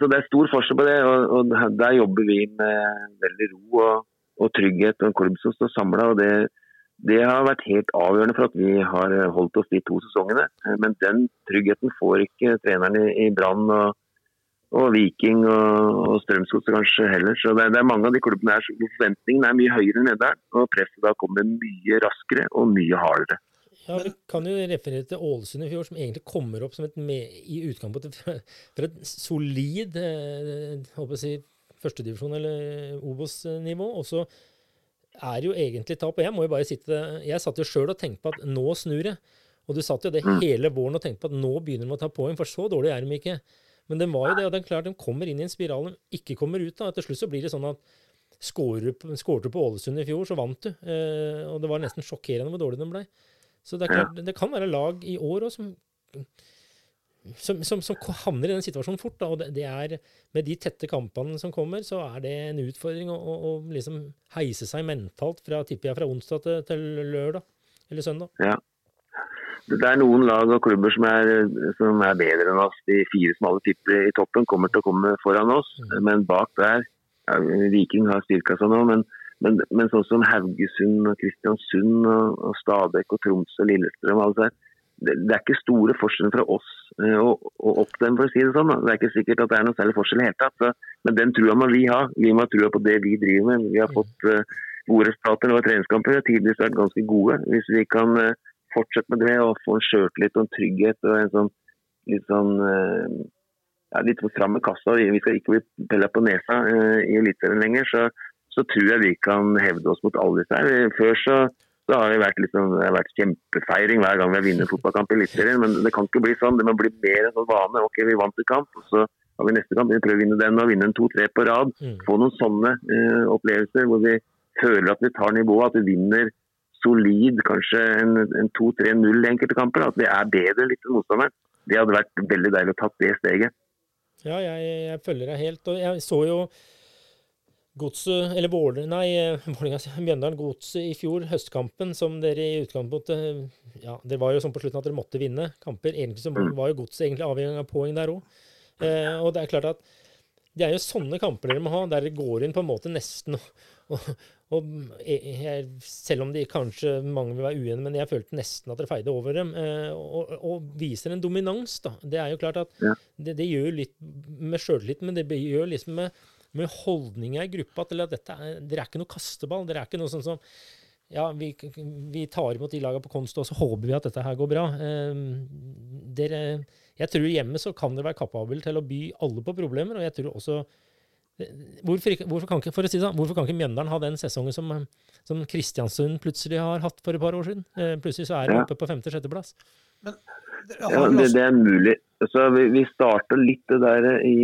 så det er stor forskjell på det, og, og der jobber vi med veldig ro og, og trygghet og en klubb som står samla. Det, det har vært helt avgjørende for at vi har holdt oss de to sesongene. Men den tryggheten får ikke treneren i, i Brann og, og Viking og, og Strømsgodset kanskje heller. Så det, det er mange av de klubbene her hvor forventningene er mye høyere enn der, Og presset da kommer mye raskere og mye hardere. Ja, Vi kan jo referere til Ålesund i fjor, som egentlig kommer opp som et med, i utgangspunktet fra et solid eh, håper jeg si, førstedivisjon eller Obos-nivå. Og så er jo egentlig tap. Og jeg må jo bare sitte Jeg satt jo sjøl og tenkte på at nå snur det. Og du satt jo det hele våren og tenkte på at nå begynner de å ta poeng, for så dårlig er de ikke. Men den var jo det, og er klart de kommer inn i en spiral de ikke kommer ut av. Til slutt så blir det sånn at skåret du på Ålesund i fjor, så vant du. Eh, og det var nesten sjokkerende hvor dårlig de ble. Så det klart, det kan være lag i år òg som, som, som, som havner i den situasjonen fort. Da, og det, det er, med de tette kampene som kommer, så er det en utfordring å, å, å liksom heise seg mentalt fra, tipper jeg, fra onsdag til, til lørdag eller søndag. Ja. Det er noen lag og klubber som er, som er bedre enn oss. De fire som alle tipper i toppen kommer til å komme foran oss. Men bak der ja, Viking har styrka seg nå, men, men, men sånn som Haugesund, og Kristiansund, og, og Stabekk og Troms og Lillestrøm det det, det er ikke store forskjeller fra oss eh, og, og opp dem, for å si det sånn. Da. Det er ikke sikkert at det er noe særlig forskjell i det hele tatt. Så, men den trua må vi ha. Vi må ha trua på det vi driver med. Vi har fått uh, gode resultater og treningskamper. Vi har tidligere vært ganske gode. Hvis vi kan uh, fortsette med det og få en sjøltillit og en trygghet og en sånn litt sånn uh, ja, litt fram med kassa. Vi skal ikke bli pella på nesa i Eliteserien lenger. Så, så tror jeg vi kan hevde oss mot alle disse her. Før så, så har det vært, liksom, det har vært kjempefeiring hver gang vi har vunnet fotballkamp i Eliteserien. Men det kan ikke bli sånn. Det må bli mer enn sånn vane. Ok, vi vant en kamp, og så har vi neste kamp. Vi prøver å vinne den og vinne en to-tre på rad. Mm. Få noen sånne uh, opplevelser hvor vi føler at vi tar nivået, at vi vinner solid, kanskje en, en 2-3-0 i enkelte kamper. At vi er bedre litt enn motstanderen. Det hadde vært veldig deilig å tatt det steget. Ja, jeg, jeg følger deg helt. Og jeg så jo Godset, eller Våler, nei, Mjøndalen Godset i fjor, høstkampen, som dere i utgangspunktet Ja, det var jo sånn på slutten at dere måtte vinne kamper. Egentlig som var jo Godset egentlig avhengig av poeng der òg. Eh, og det er klart at det er jo sånne kamper dere må ha, der dere går inn på en måte nesten og, og, og jeg, Selv om de kanskje mange vil være uenige, men jeg følte nesten at dere feide over dem. Eh, og, og, viser en dominans, da. Det er jo klart at det, det, gjør litt med sjøltillit, men det gjør liksom med med holdninga i gruppa til at dette er, dere er ikke noe kasteball. Dere er ikke noe sånn som ja, vi, vi tar imot de lagene på Konst, og så håper vi at dette her går bra. Eh, dere, jeg tror hjemme så kan dere være kapable til å by alle på problemer, og jeg tror også Hvorfor, Hvorfor, hvorfor, kan ikke, for å si det, sånn, hvorfor kan ikke Mjøndalen ha den sesongen som, som Kristiansund plutselig har hatt for et par år siden? Eh, plutselig så er de oppe på femte-sjetteplass. Men ja, det, det, er mulig. Så vi, vi starta litt det der i,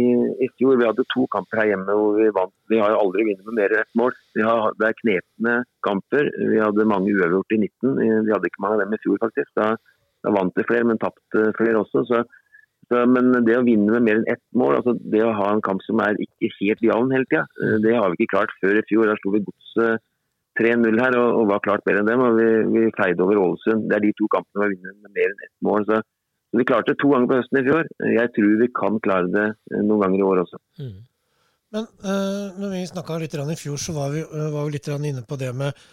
i, fjor. Vi hadde to kamper her hjemme hvor vi vant. Vi har jo aldri vunnet med mer enn ett mål. Har, det er knepne kamper. Vi hadde mange uavgjort i 19. Vi hadde ikke mange av dem i fjor, faktisk. Da, da vant vi flere, men tapte flere også. Så, så, men det å vinne med mer enn ett mål, altså det å ha en kamp som er ikke helt jevn hele tida, det har vi ikke klart før i fjor. Da slo vi godset 3-0 her og, og, var klart bedre enn dem. og Vi, vi feide over Ålesund. Det er de to kampene vi har vunnet med mer enn ett mål. Så, så, Vi klarte det to ganger på høsten i fjor. Jeg tror vi kan klare det eh, noen ganger i år også. Mm. Men uh, når vi snakka litt i fjor, så var vi, uh, var vi litt inne på det med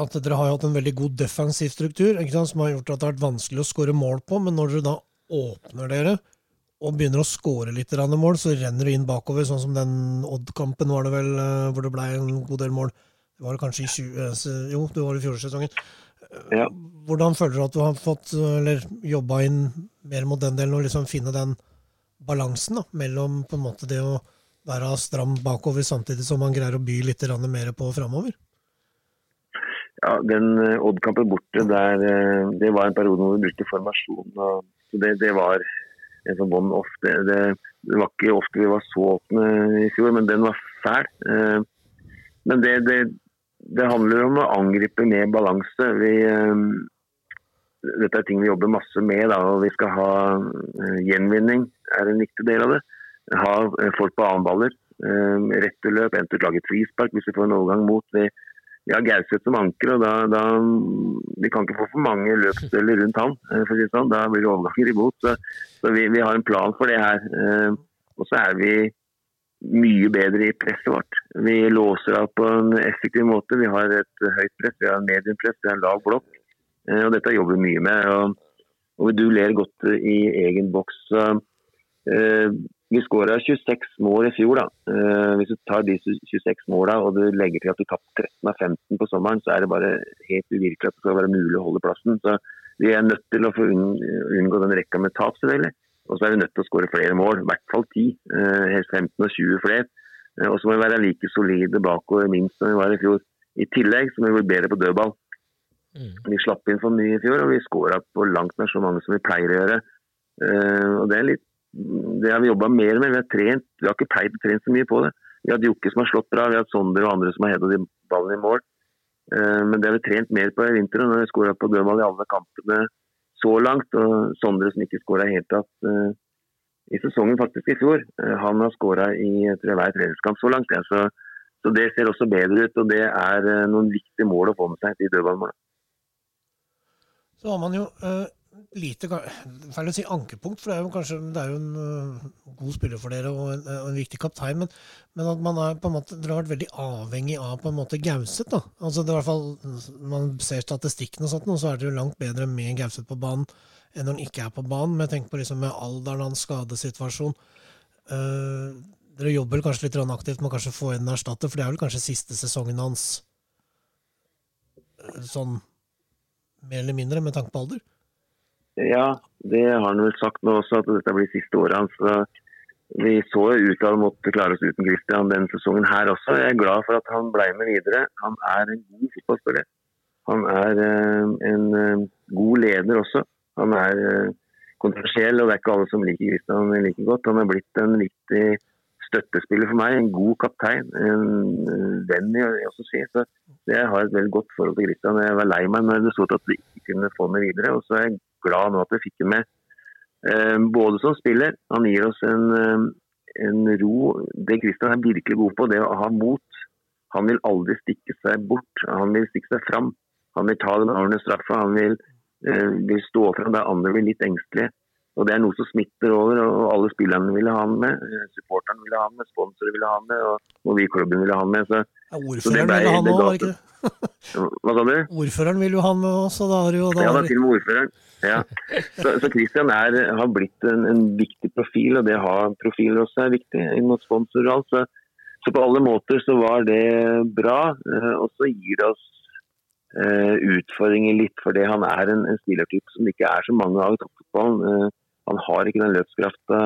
at dere har hatt en veldig god defensiv struktur som har gjort at det har vært vanskelig å skåre mål på. Men når dere da åpner dere og begynner å skåre litt mål, så renner det inn bakover, sånn som den Odd-kampen var det vel, hvor det ble en god del mål. Var det kanskje i 20, eh, jo, det var i fjorårssesongen. Ja. Hvordan føler du at du har fått eller jobba inn mer mot den delen og liksom finne den balansen da, mellom på en måte det å være stram bakover samtidig som man greier å by litt mer på framover? Ja, den eh, Odd-kampen borte, der, eh, det var en periode hvor vi brukte formasjon. Og det, det var en sånn one off. Det, det, det, var ikke ofte vi var så åpne i fjor, men den var fæl. Men det, det, det handler om å angripe med balanse. Vi, uh, dette er ting vi jobber masse med. Da, og Vi skal ha uh, gjenvinning, er en viktig del av det. Ha uh, folk på annenballer. Uh, retteløp, eventuelt lage frispark hvis vi får en overgang mot. Vi, vi har Gauseth som anker, og da, da, vi kan ikke få for mange løpsdeler rundt han. for å si sånn. Da blir det overganger imot. Så, så vi, vi, har en plan for det her. og så er vi mye bedre i presset vårt. Vi låser av på en effektiv måte. Vi har et høyt press, vi har mediumpress, vi har lav blokk. Eh, og dette jobber vi mye med. Og, og du ler godt i egen boks. Eh, vi skåra 26 mål i fjor. da. Eh, hvis du tar de 26 måla og du legger til at du tapte 13 av 15 på sommeren, så er det bare helt uvirkelig at det skal være mulig å holde plassen. Så vi er nødt til å få unngå den rekka med tap, selvfølgelig. Og så er vi nødt til å skåre flere mål, i hvert fall 10. Eh, helst 15 og 20 flere. Eh, og så må vi være like solide bakover minst som vi var i fjor. I tillegg så må vi bli bedre på dødball. Mm. Vi slapp inn for mye i fjor, og vi skåra på langt nær så mange som vi pleier å gjøre. Eh, og Det er litt, det har vi jobba mer med. Vi har trent, vi har ikke pleid å trene så mye på det. Vi har Jokke som har slått bra, vi har Sonder og andre som har heada ballen i mål. Men det har vi trent mer på i vinter. Når vi skåra på dødball i alle kampene så langt. Og Sondre som ikke skåra i hele tatt uh, i sesongen faktisk i fjor. Uh, han har skåra i tror hver treningskamp så langt. Ja. Så, så, det ser også bedre ut, og det er uh, noen viktige mål å få med seg i dødballmålet. Så har man jo lite Feil å si ankepunkt, for det er jo kanskje det er jo en uh, god spiller for dere og en, og en viktig kaptein, men, men, at man er på en måte, dere har vært veldig avhengig av på en måte Gauseth. da. Altså det er i hvert fall, Man ser statistikken, og sånt, og så er det jo langt bedre med Gauseth på banen enn når han ikke er på banen. Men jeg tenker på liksom med alderen hans, skadesituasjon. Uh, dere jobber kanskje litt aktivt med å kanskje få inn en erstatter, for det er vel kanskje siste sesongen hans sånn mer eller mindre, med tanke på alder? Ja, det har han vel sagt nå også, at dette blir siste året hans. Vi så ut at han måtte klare oss uten Christian denne sesongen her også. Jeg er glad for at han ble med videre. Han er en god fotballspiller. Han er eh, en eh, god leder også. Han er eh, kontroversiell, og det er ikke alle som liker Christian like godt. Han er blitt en viktig støttespiller for meg, en god kaptein, en venn, jeg også si. Så jeg har et veldig godt forhold til Christian. Jeg var lei meg når det så at vi ikke kunne få med videre. og så er jeg glad nå at vi fikk ham med. Eh, både som spiller, han gir oss en, eh, en ro. Det Kristian er virkelig god på, det å ha mot. Han vil aldri stikke seg bort, han vil stikke seg fram. Han vil ta den avgjørende straffa, han vil, eh, vil stå fram der andre blir litt engstelige. Og Det er noe som smitter over, og alle spillerne ville ha han med. eh, Supporterne ville ha han med, sponsorer ville ha han med, og, og vi i klubben ville ha han med. Så, Ja, Så det ordføreren ble- vil jo han det òg, var det ikke hva sa du? Ordføreren vil jo han med oss, og da har jo da Ja, da til og med ordføreren. Ja. Så, så Christian er, har blitt en, en viktig profil, og det å ha profiler også er viktig inn mot sponsorer og alt. Så, så på alle måter så var det bra. eh, Og så gir det oss eh, utfordringer litt, fordi han er en, en spillertype som det ikke er så mange av i toppfotballen. Eh, han har ikke den løpskrafta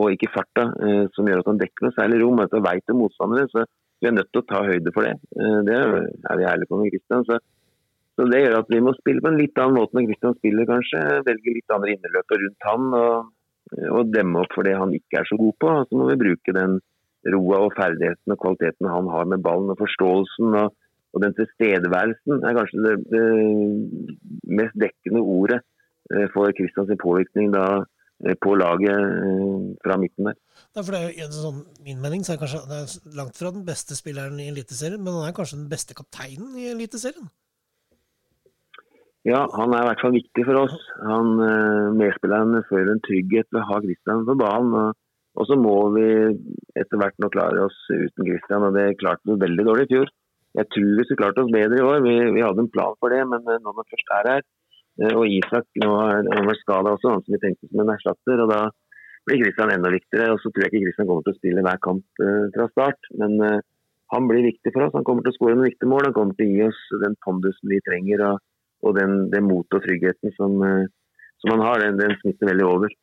og ikke farta eh, som gjør at han dekker noe særlig rom. Han vet om motstandere, så vi er nødt til å ta høyde for det. Eh, det er vi ærlige på med Christian. Så, så det gjør at vi må spille på en litt annen måte når Christian spiller, kanskje. Velge litt andre inneløper rundt han og, og demme opp for det han ikke er så god på. Så må vi bruke den roa og ferdigheten og kvaliteten han har med ballen, og forståelsen og, og den tilstedeværelsen er kanskje det, det mest dekkende ordet eh, for Kristians påvirkning da, eh, på laget eh, fra midten der. Ja, for det er jo en sånn, Min mening så er kanskje det er langt fra den beste spilleren i Eliteserien, men han er kanskje den beste kapteinen i Eliteserien. Ja, han er i hvert fall viktig for oss. Han, eh, Medspilleren føler en trygghet ved å ha Kristian på banen. Og, så må vi etter hvert nå klare oss uten Kristian, og det klarte vi veldig dårlig i fjor. Jeg tror vi skulle klart oss bedre i år. Vi, vi hadde en plan for det, men eh, når man først er her eh, Og Isak nå har han skada også, han som vi tenkte som en erstatter. og da blir Kristian enda viktigere. og Så tror jeg ikke Kristian kommer til å spille hver kamp eh, fra start. Men eh, han blir viktig for oss. Han kommer til å skåre noen viktige mål. Han kommer til å gi oss den pondusen vi trenger. og og den, den motet og tryggheten som, eh, som han har, den, den smitter veldig over.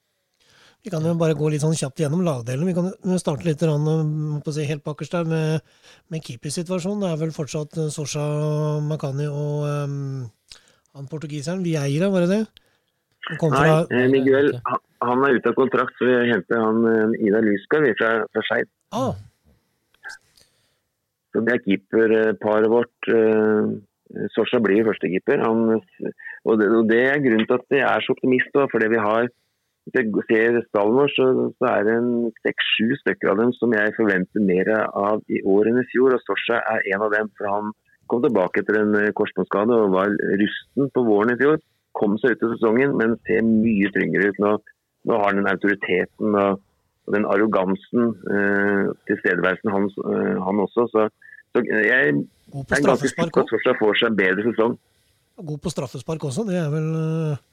Vi kan jo bare gå litt sånn kjapt gjennom lagdelen. Vi kan starte litt si, helt bakerst der med, med keepersituasjonen. Det er vel fortsatt eh, Sosha Makani og um, han portugiseren Vieira, var det det? Nei, fra, eh, Miguel han, er ute av kontrakt, så vi henter han eh, Ida vi, fra, fra Skeid. ah, Så det er keeperparet vårt. eh, Sosha blir førstekeeper. Og, det, og det er grunnen til at jeg er så optimist. Da, fordi vi har hvis jeg ser stallen vår, så, så er det seks-sju stykker av dem som jeg forventer mer av i år enn i fjor. Og Sosha er en av dem. for Han kom tilbake etter en eh, korsbåndsskade og var rusten på våren i fjor. Kom seg ut i sesongen, men ser mye tryggere ut nå. Nå har han den autoriteten og, den arrogansen, eh, tilstedeværelsen hans, eh, han også. Så, så jeg er ganske sikker på at får seg en bedre sesong. God på straffespark også. Det er vel eh,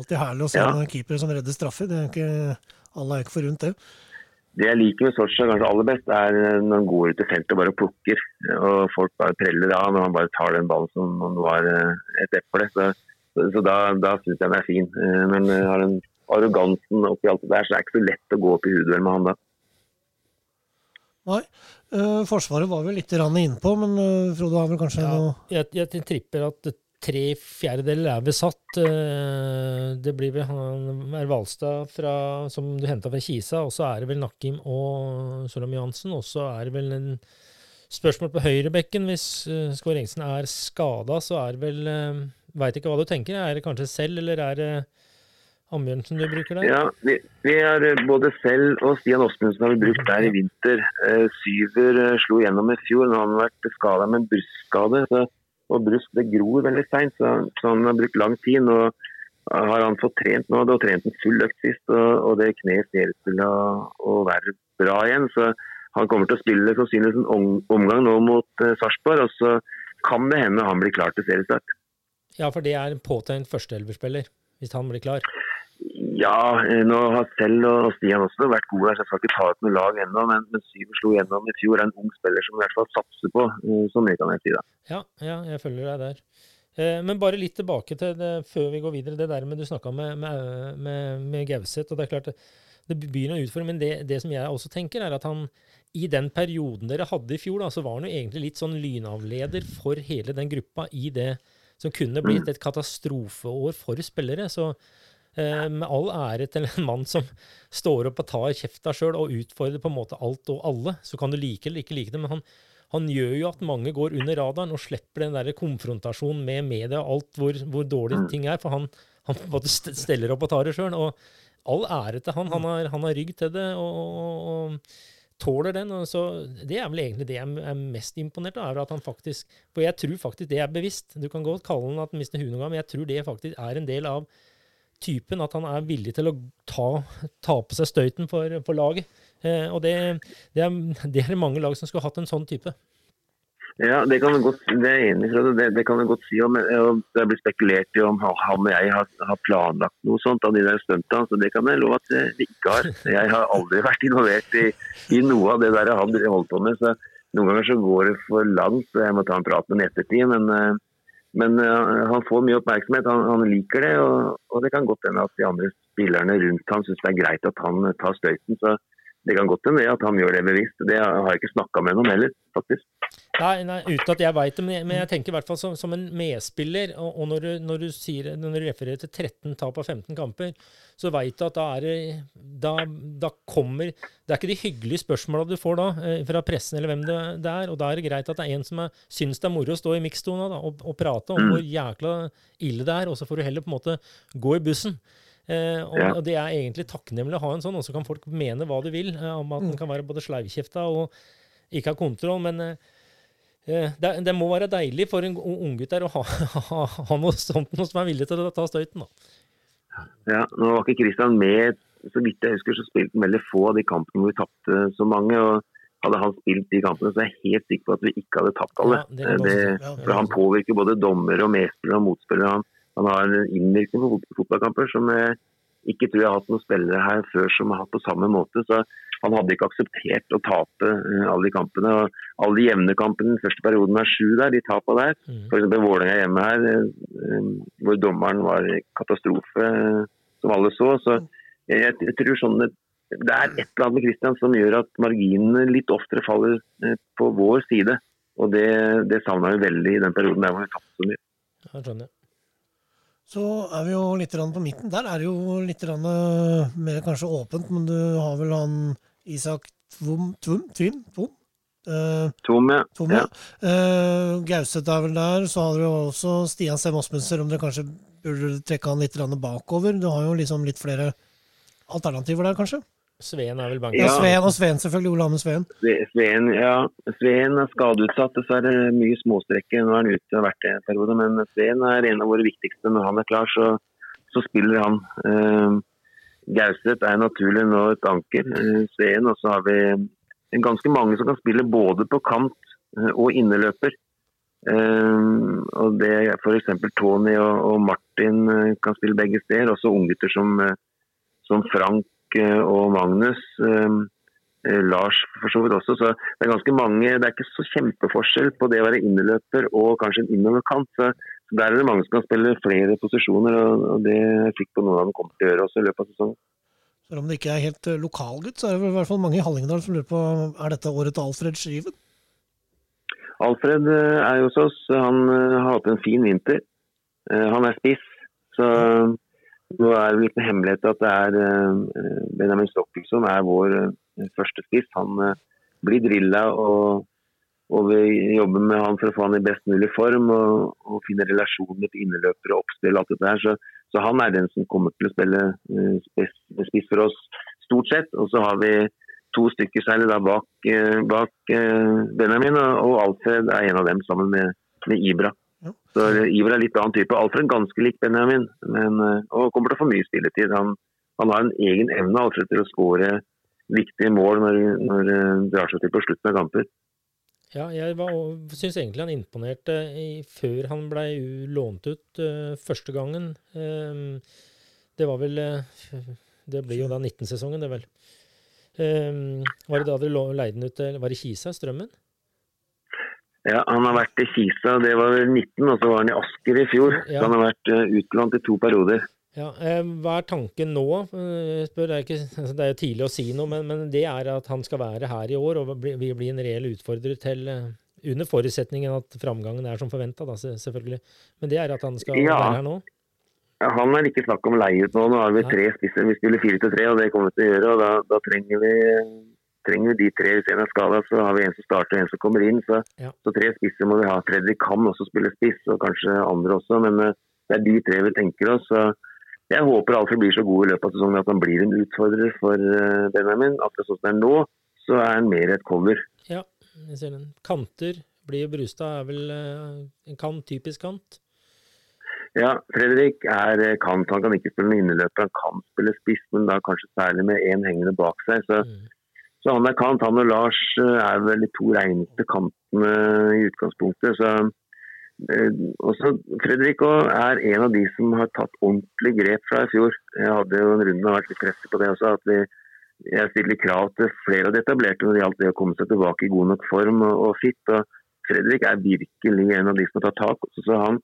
alltid herlig å se Ja. en keeper som redder straffer. Det er ikke, alle er ikke forunt, det. Det jeg liker med Sosha kanskje aller best, er når han går ut i feltet og bare plukker. Og folk bare preller av når han bare tar den ballen som om det var eh, et eple. Så, så, så da, da syns jeg den er fin. Men har den arrogansen oppi alt det der, så er det ikke så lett å gå opp i hodet med han da. Nei. Uh, forsvaret var vi litt grann innpå, men uh, Frode har vel kanskje Ja, noe jeg, jeg tripper at tre fjerdedeler er besatt. Eh, Det blir vel han er Valstad fra, som du henta fra Kisa, og så er det vel Nakim og Solam Johansen. Og så er det vel en spørsmål på høyrebekken. Hvis uh, Skår Engsen er skada, så er det vel uh, Veit ikke hva du tenker. Er det kanskje selv, eller er det Ambjørnsen du bruker der? Ja, vi, vi har eh, både selv og Stian Åsmundsen har vi brukt der i vinter. Eh, Syver eh, slo gjennom i fjor. Nå har han vært skada med en brystskade. Så, og brusk det gror veldig seint, så, så han har brukt lang tid. Nå har han fått trent nå, og trent en full økt sist, og, og det kneet ser ut til å, å være bra igjen. Så han kommer til å spille sannsynligvis en omgang nå mot eh, Sarpsborg, og så kan det hende han blir klar til seriestart. Ja, for det er påtegnet førsteelverspiller, hvis han blir klar. Ja, eh, nå har selv og Stian også vært gode der, så jeg skal ikke ta ut noe lag ennå. Men, men Syver slo gjennom i fjor. Er en ung spiller som i hvert fall satser på. som Så mye kan jeg si da. Ja, ja, jeg følger deg der. Eh, men bare litt tilbake til det før vi går videre. Det der med du snakka med, med, med, med Gauseth. og Det er klart det, det begynner å utfordre, men det, det som jeg også tenker, er at han i den perioden dere hadde i fjor, da, så var han jo egentlig litt sånn lynavleder for hele den gruppa i det som kunne blitt et katastrofeår for spillere. Så eh, med all ære til en mann som står opp og tar kjefta sjøl og utfordrer på en måte alt og alle, så kan du like eller ikke like det, men han, han gjør jo at mange går under radaren og slipper den der konfrontasjonen med media og alt hvor, hvor dårlig ting er, for han, han på en måte steller opp og tar det sjøl. Og all ære til han. Han har, han har rygg til det. og, og, og tåler den. og så Det er vel egentlig det jeg er mest imponert av. er at han faktisk, For jeg tror faktisk det er bevisst. Du kan godt kalle han at han mister huet noen gang, men jeg tror det faktisk er en del av typen at han er villig til å ta, ta på seg støyten for, for laget. Eh, og det, det, er, det er mange lag som skulle hatt en sånn type. Ja, det kan du godt, det er enig. Det, det kan du godt si. Om, det blir spekulert i om han og jeg har, har planlagt noe sånt av de der stuntene. Så det kan jeg love at vi ikke har. Jeg har aldri vært involvert i, i noe av det der han holdt på med. så Noen ganger så går det for langt, så jeg må ta en prat med ham i ettertid. Men, eh, men uh, han får mye oppmerksomhet. Han, han liker det. Og, og, det kan godt hende at de andre spillerne rundt han syns det er greit at han tar støyten. så det kan godt hende at han gjør det bevisst. Det har jeg ikke snakka med noen heller, faktisk. Nei, nei, uten at jeg veit det, men jeg, tenker i hvert fall som, som en medspiller. Og, og når, du, når, du sier, når, du, refererer til 13 tap av 15 kamper, så veit du at da er da, da, kommer Det er ikke de hyggelige spørsmåla du får da eh, fra pressen eller hvem det, det, er. Og da er det greit at det er en som er, syns det er moro å stå i mikstona og, og, prate om mm. hvor jækla ille det er, og så får du heller på en måte gå i bussen. Eh, og, ja. og, det er egentlig takknemlig å ha en sånn, og så kan folk mene hva de vil eh, om at den mm. kan være både sleivkjefta og ikke ha kontroll. Men eh, det, det, må være deilig for en unggutt å ha, ha, ha, noe sånt noe som er villig til å ta støyten. Da. Ja, nå var ikke Kristian med. Så vidt jeg husker, så spilte han veldig få av de kampene hvor vi tapte så mange. og hadde han spilt de kampene, så er jeg helt sikker på at vi ikke hadde tapt alle. Ja, det det, for Han påvirker både dommer og medspillere og motspillere. Han, han har en innvirkning på fotballkamper som jeg ikke tror jeg har hatt noen spillere her før som har hatt på samme måte. så Han hadde ikke akseptert å tape uh, alle de kampene. og Alle de jevne kampene den første perioden er sju der, de tapa der. Mm. F.eks. Vålerenga hjemme her, uh, hvor dommeren var katastrofe, som alle så. så jeg, jeg tror sånn det, det er et eller annet med Christian som gjør at marginene litt oftere faller på vår side. Og det, det savna vi veldig i den perioden der hvor vi tapte så mye. Jeg skjønner. Så er vi jo litt på midten. Der er det jo litt eh, mer kanskje åpent, men du har vel han Isak Tvum? Tvum? Tvim? Tvum? Uh, Tom, ja. Tom, ja. Uh, Gauseth er vel der. Så har du jo også Stian Sem Osmundsen, om dere kanskje burde trekke han litt bakover. Du har jo liksom litt flere alternativer der, kanskje? Sveen er vel banken? Ja, Sveen og Sveen, selvfølgelig. Ole Amund Sveen. Sveen, ja. Sveen er skadeutsatt. Dessverre mye småstrekke. Nå er han ute og har vært det en periode, men Sveen er en av våre viktigste. Når han er klar, så, så spiller han. Uh, Gauseth er naturlig nå et anker. Uh, Sveen, og så har vi ganske mange som kan spille både på kant uh, og inneløper. Uh, og det F.eks. Tony og, og Martin kan spille begge steder. Også unggutter som, som Frank og Magnus. Ehm, eh, Lars for så vidt også. Så det er ganske mange Det er ikke så kjempeforskjell på det å være innerløper og kanskje en innoverkant. Så, der er det mange som kan spille flere posisjoner, og, det fikk på noen av dem kommer til å gjøre også i løpet av sesongen. Selv om det ikke er helt eh, lokalgutt, så er det i hvert fall mange i Hallingdal som lurer på er dette året til Alfred Skiven? Alfred eh, er jo hos oss. Han har hatt en fin vinter. Han er spiss. Så nå er det litt liten hemmelighet at det er uh, Benjamin Stokkel som er vår uh, første spiss. Han uh, blir drilla, og, og, vi jobber med han for å få han i best mulig form. Og, og finne relasjoner til inneløpere og oppspill og alt dette her. Så, så, han er den som kommer til å spille spiss, for oss, stort sett. Og så har vi to stykker særlig da bak, bak Benjamin, og Alfred er en av dem sammen med, med Ibra. Så Iver er litt annen type. Alfred ganske lik Benjamin, men, eh, og kommer til å få mye spilletid. Han, han har en egen evne Alfred, til å skåre viktige mål når, når det eh, drar seg til på slutten av kamper. Ja, jeg syns egentlig han imponerte i, før han ble lånt ut uh, første gangen. Um, det var vel uh, Det blir jo da 19-sesongen, det vel. Um, var det da dere leide den ut Var det Kisa, Strømmen? Ja, Han har vært i Kisa, det var vel 19, og så var han i Asker i fjor. Ja. Så han har vært uh, utlånt i to perioder. Ja, eh, Hva er tanken nå? Eh, spør, det, er ikke, det er jo tidlig å si noe, men, men, det er at han skal være her i år og bli, bli en reell utfordrer til Under forutsetningen at framgangen er som forventa, selvfølgelig. Men det er at han skal ja. være her nå? Ja, han er ikke snakk om leie ut nå. Nå har vi tre spisser. Vi skulle fire til tre, og det kommer vi til å gjøre. og Da, da trenger vi trenger vi de tre. Hvis en er skada, så har vi en som starter og en som kommer inn. Så, ja. så tre spisser må vi ha. Fredrik kan også spille spiss, og kanskje andre også. Men uh, det er de tre vi tenker oss. Så jeg håper Alfred blir så god i løpet av sesongen at han blir en utfordrer for uh, Benjamin. Akkurat sånn som det er nå, så er han mer et cover. Ja, jeg ser den. Kanter blir Brustad er vel eh, en kant, typisk kant? Ja, Fredrik er eh, kant. Han kan ikke spille med inneløper, han kan spille spiss, men da kanskje særlig med én hengende bak seg. Så, Mm. Så han er kant. Han og Lars eh, er vel de to reneste kantene i utgangspunktet. Så, eh, også Fredrik er en av de som har tatt ordentlig grep fra i fjor. Jeg hadde jo en runde og vært litt presset på det også. at vi jeg stiller krav til flere av de etablerte når det gjaldt det å komme seg tilbake i god nok form og, og fit. og Fredrik er virkelig en av de som har tatt tak. Så han,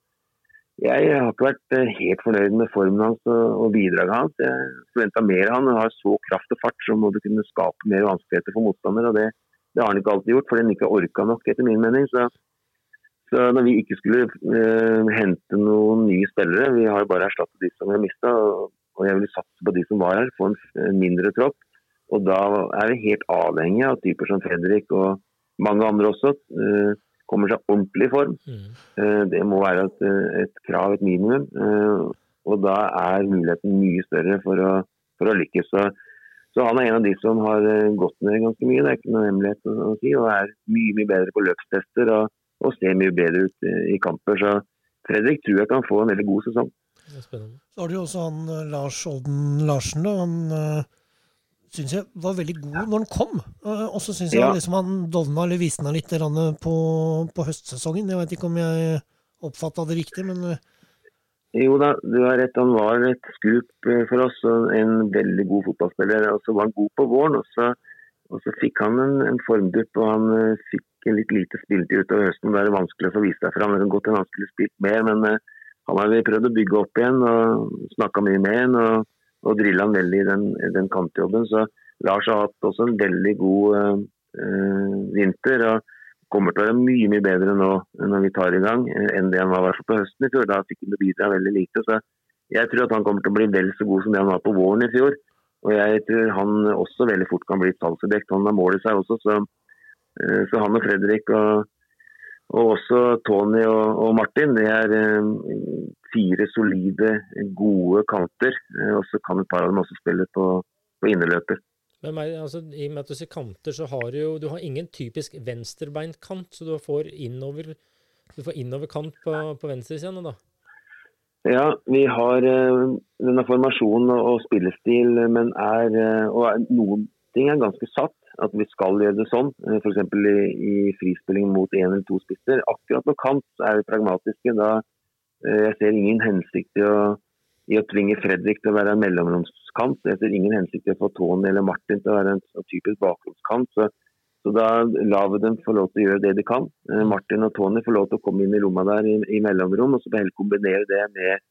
jeg har ikke vært eh, helt fornøyd med formen hans og, bidraget hans. Jeg forventa mer av han. Han har så kraft og fart som må du kunne skape mer vanskeligheter for motstander. og det, det har han ikke alltid gjort, fordi han ikke har orka nok, etter min mening. Så, så når vi ikke skulle eh, hente noen nye spillere, vi har bare erstattet de som vi har mista, og, jeg ville satse på de som var her, få en mindre tropp. Og da er vi helt avhengig av typer som Fredrik og mange andre også. eh, kommer seg ordentlig i form. Mm. Eh, Det må være et, et krav, et minimum. Eh, Og da er muligheten mye større for å, for å lykkes. Så, så han er en av de som har eh, gått ned ganske mye, det er ikke noe hemmelighet å, si. Og er mye mye bedre på løpstester og, og ser mye bedre ut eh, i kamper. Så Fredrik tror jeg kan få en veldig god sesong. Det er spennende. Så har du jo også han eh, Lars Olden Larsen. da, Han uh, syns jeg var veldig god når den kom. Eh, og så syns jeg Ja. liksom han dovna eller visna litt på, på høstsesongen. Jeg vet ikke om jeg oppfatta det riktig, men eh, Jo da, du har rett. Han var et skup eh, for oss og en veldig god fotballspiller. Og så var han god på våren, og så, og så fikk han en, en formdupp. Og han fikk en litt lite spilletid utover høsten. Da er det vanskelig å få vist seg fram. Det kan godt hende han skulle spilt mer, men han har vi prøvd å bygge opp igjen og snakka mye med han. Og, drilla han veldig i den, den kantjobben. Så Lars har hatt også en veldig god eh, vinter. og kommer til å være mye mye bedre nå når vi tar i gang, eh, enn det han var på høsten i fjor. Da fikk han bidra veldig lite. så Jeg tror at han kommer til å bli vel så god som det han var på våren i fjor. Og jeg tror han også veldig fort kan bli et salgsobjekt. Han har mål i seg også, så, så han og Fredrik og, og også Tony og, og Martin, det er fire solide, gode kanter. Eh, Og så kan et par av dem også spille på, på innerløper. Men altså, I og med at du sier kanter, så har du jo du har ingen typisk venstrebeint kant, så du får innover du får innoverkant på, på venstresida da. Ja, vi har eh, denne formasjonen og, spillestil, men er, eh, og er, noen ting er ganske satt. At vi skal gjøre det sånn. F.eks. I, i frispilling mot én eller to spisser. Akkurat på kant er vi pragmatiske. Da Jeg ser ingen hensikt i å, i å tvinge Fredrik til å være en mellomromskant. Jeg ser ingen hensikt i å få Tony eller Martin til å være en sånn typisk bakromskant. Så, så da lar vi dem få lov til å gjøre det de kan. Eh, Martin og Tony får lov til å komme inn i rommet der i, i mellomrom, og så heller kombinere det med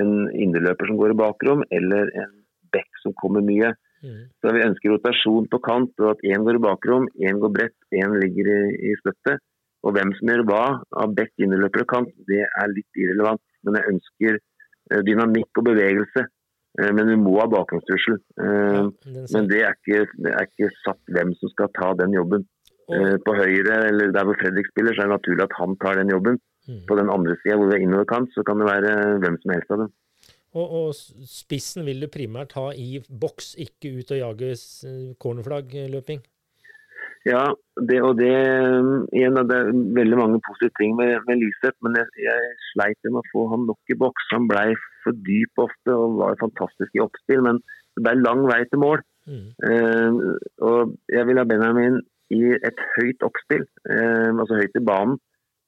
en innerløper som går i bakrom, eller en back som kommer mye. Mm. Så vi ønsker rotasjon på kant, og at én går i bakrom, én går bredt, én ligger i, i støtte. Og hvem som gjør hva av back, innerløper og kant, det er litt irrelevant. Men jeg ønsker eh, dynamikk og bevegelse. Eh, Men vi må ha bakgrunnstrussel. Eh, Men det er, ikke, det er ikke satt hvem som skal ta den jobben. På høyre, eller der hvor Fredrik spiller, så er det naturlig at han tar den jobben. mm. På den andre sida hvor vi er innoverkant, så kan det være hvem som helst av dem. og, og spissen vil du primært ha i boks, ikke ut og jage cornerflagg-løping. Ja, det og det um, igjen, Det er veldig mange positive ting med, med Liseth, men jeg, jeg sleit med å få han nok i boks. Han ble for dyp ofte og var fantastisk i oppspill, men det ble lang vei til mål. Mm. Uh, og jeg vil ha Benjamin i et høyt oppspill, uh, altså høyt i banen.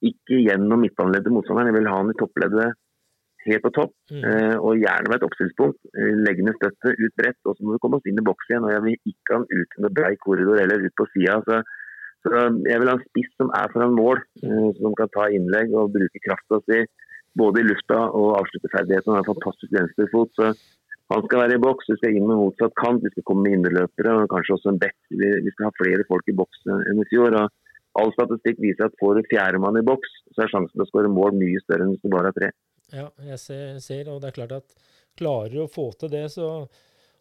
Ikke gjennom midtbaneleddet motstanderen, jeg vil ha han i toppleddet helt på topp. Mm. Eh, og gjerne ved et oppstillspunkt. Eh, legge ned støtte ut bredt, og så må vi komme oss inn i boks igjen. Og jeg vil ikke ha han ut noen brei korridor eller ut på sida. Så, så jeg vil ha en spiss som er foran mål, eh, som kan ta innlegg og bruke krafta si både i lufta og avslutte ferdigheten. Han har en fantastisk venstrefot. så han skal være i boks, vi skal inn med motsatt kant, vi skal komme med indreløpere og kanskje også en back. Vi, skal ha flere folk i boks enn i fjor. og All statistikk viser at får du fjerdemann i boks, så er sjansen til å skåre mål mye større enn hvis du bare har tre. Ja, jeg ser, ser, og det er klart at klarer å få til det, så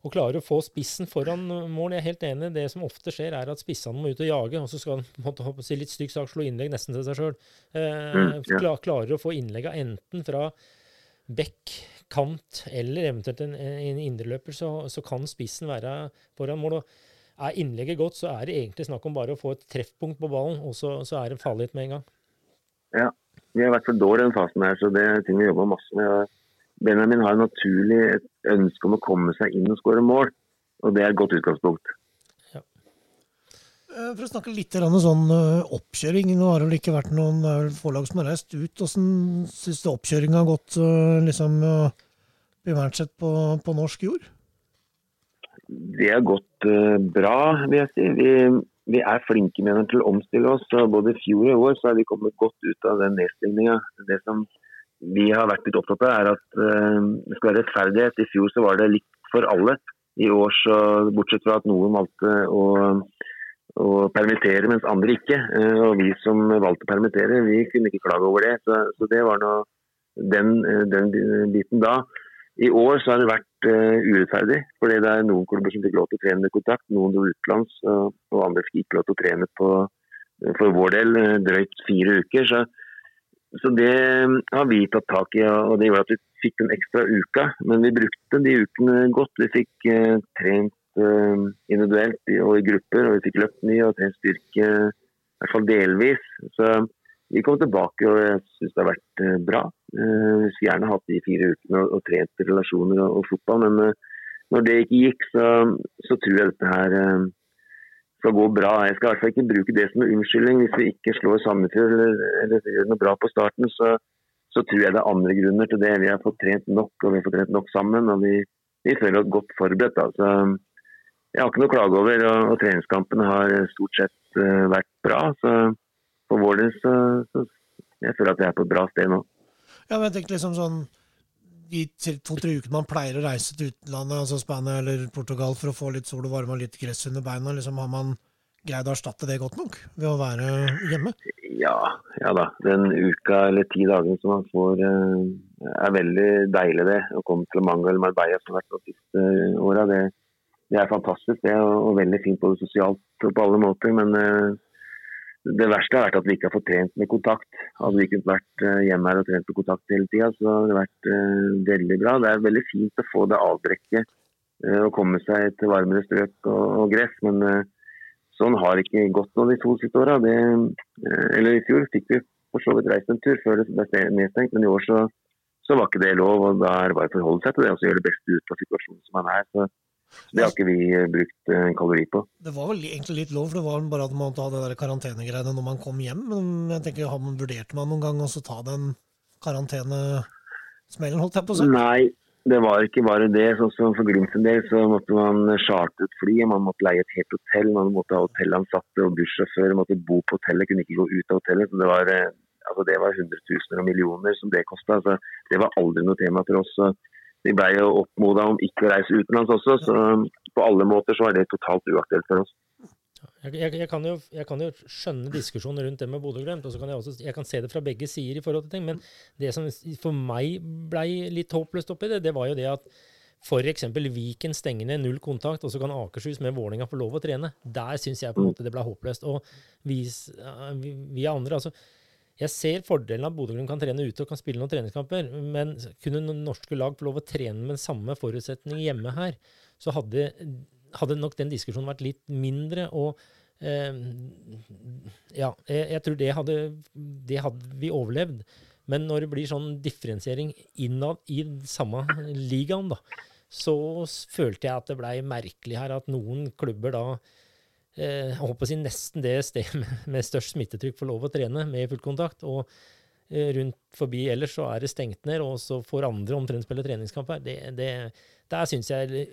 og klarer å få spissen foran mål. Jeg er helt enig. Det som ofte skjer, er at spissene må ut og jage, og så skal han si litt stygg sak, slå innlegg nesten til seg sjøl. Eh, Mm, klarer å få innlegga enten fra bekk, kant eller eventuelt en, en indreløper, så, så kan spissen være foran mål. Og er innlegget godt, så er det egentlig snakk om bare å få et treffpunkt på ballen, og så, så er det farlig med en gang. Ja, vi har vært for dårlige i den fasen her, så det er ting vi jobber masse med. Benjamin har naturlig et ønske om å komme seg inn og skåre mål, og det er et godt utgangspunkt. Ja. Eh, for å snakke litt om sånn eh, oppkjøring. Nå har det vel ikke vært noen forlag som har reist ut. Hvordan syns du oppkjøringa har gått liksom, primært sett på, på norsk jord? Det har gått bra, vil jeg si. Vi, vi er flinke mener, til å omstille oss. og Både i fjor og i år så har vi kommet godt ut av den nedstengninga. Det som vi har vært litt opptatt av, er at uh, det skal være rettferdighet. I fjor så var det likt for alle. I år så, bortsett fra at noen valgte å, å permittere, mens andre ikke. Uh, og vi som valgte å permittere, vi kunne ikke klage over det. Så, så det var nå den, den biten da. I år så har det vært uh, urettferdig. fordi Det er noen klubber som fikk lov til å trene med kontakt, noen dro utenlands, og, og andre fikk ikke lov til å trene på uh, for vår del uh, drøyt fire uker. Så, så, det har vi tatt tak i, og det gjorde at vi fikk den ekstra uka. Men vi brukte de ukene godt. Vi fikk trent individuelt og i grupper, og vi fikk løpt mye og trent styrke, i hvert fall delvis. Så vi kom tilbake og jeg syns det har vært eh, bra. Eh, vi skulle gjerne hatt de fire ukene og, trent relasjoner og, og, fotball, men eh, når det ikke gikk, så, så tror jeg dette her skal gå bra. Jeg skal i hvert fall ikke bruke det som en unnskyldning. Hvis vi ikke slår Sandefjord eller, eller, gjør noe bra på starten, så, så, tror jeg det er andre grunner til det. Vi har fått trent nok og vi har fått trent nok sammen. og vi, vi føler oss godt forberedt. Altså, jeg har ikke noe å klage over, og, og treningskampene har stort sett uh, vært bra. så for vår del så, så jeg føler at vi er på et bra sted nå. Ja, men jeg tenkte liksom sånn de to-tre ukene man pleier å reise til utlandet, altså Spania eller Portugal, for å få litt sol og varme og litt gress under beina, liksom, har man greid å erstatte det godt nok ved å være hjemme? Ja, ja da. Den uka eller ti dagene som man får, eh, er veldig deilig, det. Å komme til Manga eller Marbella som har vært de siste åra. Det, det, er fantastisk, det. Og, og veldig fint både sosialt og på alle måter. Men uh, det verste har vært at vi ikke har fått trent med kontakt. Hadde vi ikke vært eh, hjemme her og trent med kontakt hele tida, så hadde det vært uh, veldig bra. Det er veldig fint å få det avbrekket uh, og komme seg til varmere strøk og, gress, men sånn har ikke gått nå de to siste åra. eller i fjor fikk vi for så vidt reist en tur før det ble nedstengt, men i år så, så var ikke det lov. og Da er det bare å forholde seg til det og gjøre det beste ut av situasjonen som man er. Så det har ikke vi eh, brukt en kalori på. Det var vel egentlig litt lov, for det var bare at man måtte ha det der karantenegreiene når man kom hjem. Men jeg tenker, har man vurdert man noen gang å ta den karantenesmellen, holdt jeg på å si? Nei, det var ikke bare det. Sånn som For Glimt en del så måtte man chartre et fly, man måtte leie et helt hotell. Man måtte ha hotellansatte og bussjåfør, måtte bo på hotellet, kunne ikke gå ut av hotellet. så det var, eh, altså det var hundretusener og millioner som det kosta. Altså, det var aldri noe tema for oss. Vi ble jo oppmoda om ikke å reise utenlands også, så på alle måter så er det totalt uaktuelt for oss. Jeg, jeg, jeg, kan jo, jeg, kan jo, skjønne diskusjonen rundt det med Bodø-Glimt, og så kan jeg også jeg kan se det fra begge sider. i forhold til ting, Men det som for meg blei litt håpløst oppi det, det var jo det at f.eks. Viken stenger ned null kontakt, og så kan Akershus med Vålerenga få lov å trene. Der syns jeg på en måte det ble håpløst. Og vi, vi andre, altså jeg ser fordelen av at Bodø-Glimt kan trene ute og kan spille noen treningskamper, men kunne norske lag få lov å trene med samme forutsetning hjemme her, så hadde, hadde nok den diskusjonen vært litt mindre. og eh, ja, jeg, jeg, tror det hadde, det hadde vi overlevd. Men når det blir sånn differensiering innad i samme ligaen, da, så følte jeg at det blei merkelig her at noen klubber da jeg håper å si nesten det stedet med størst smittetrykk får lov å trene med fullkontakt. Og eh, rundt forbi ellers så er det stengt ned, og så får andre omtrent spille treningskamp her. Det, det, der syns jeg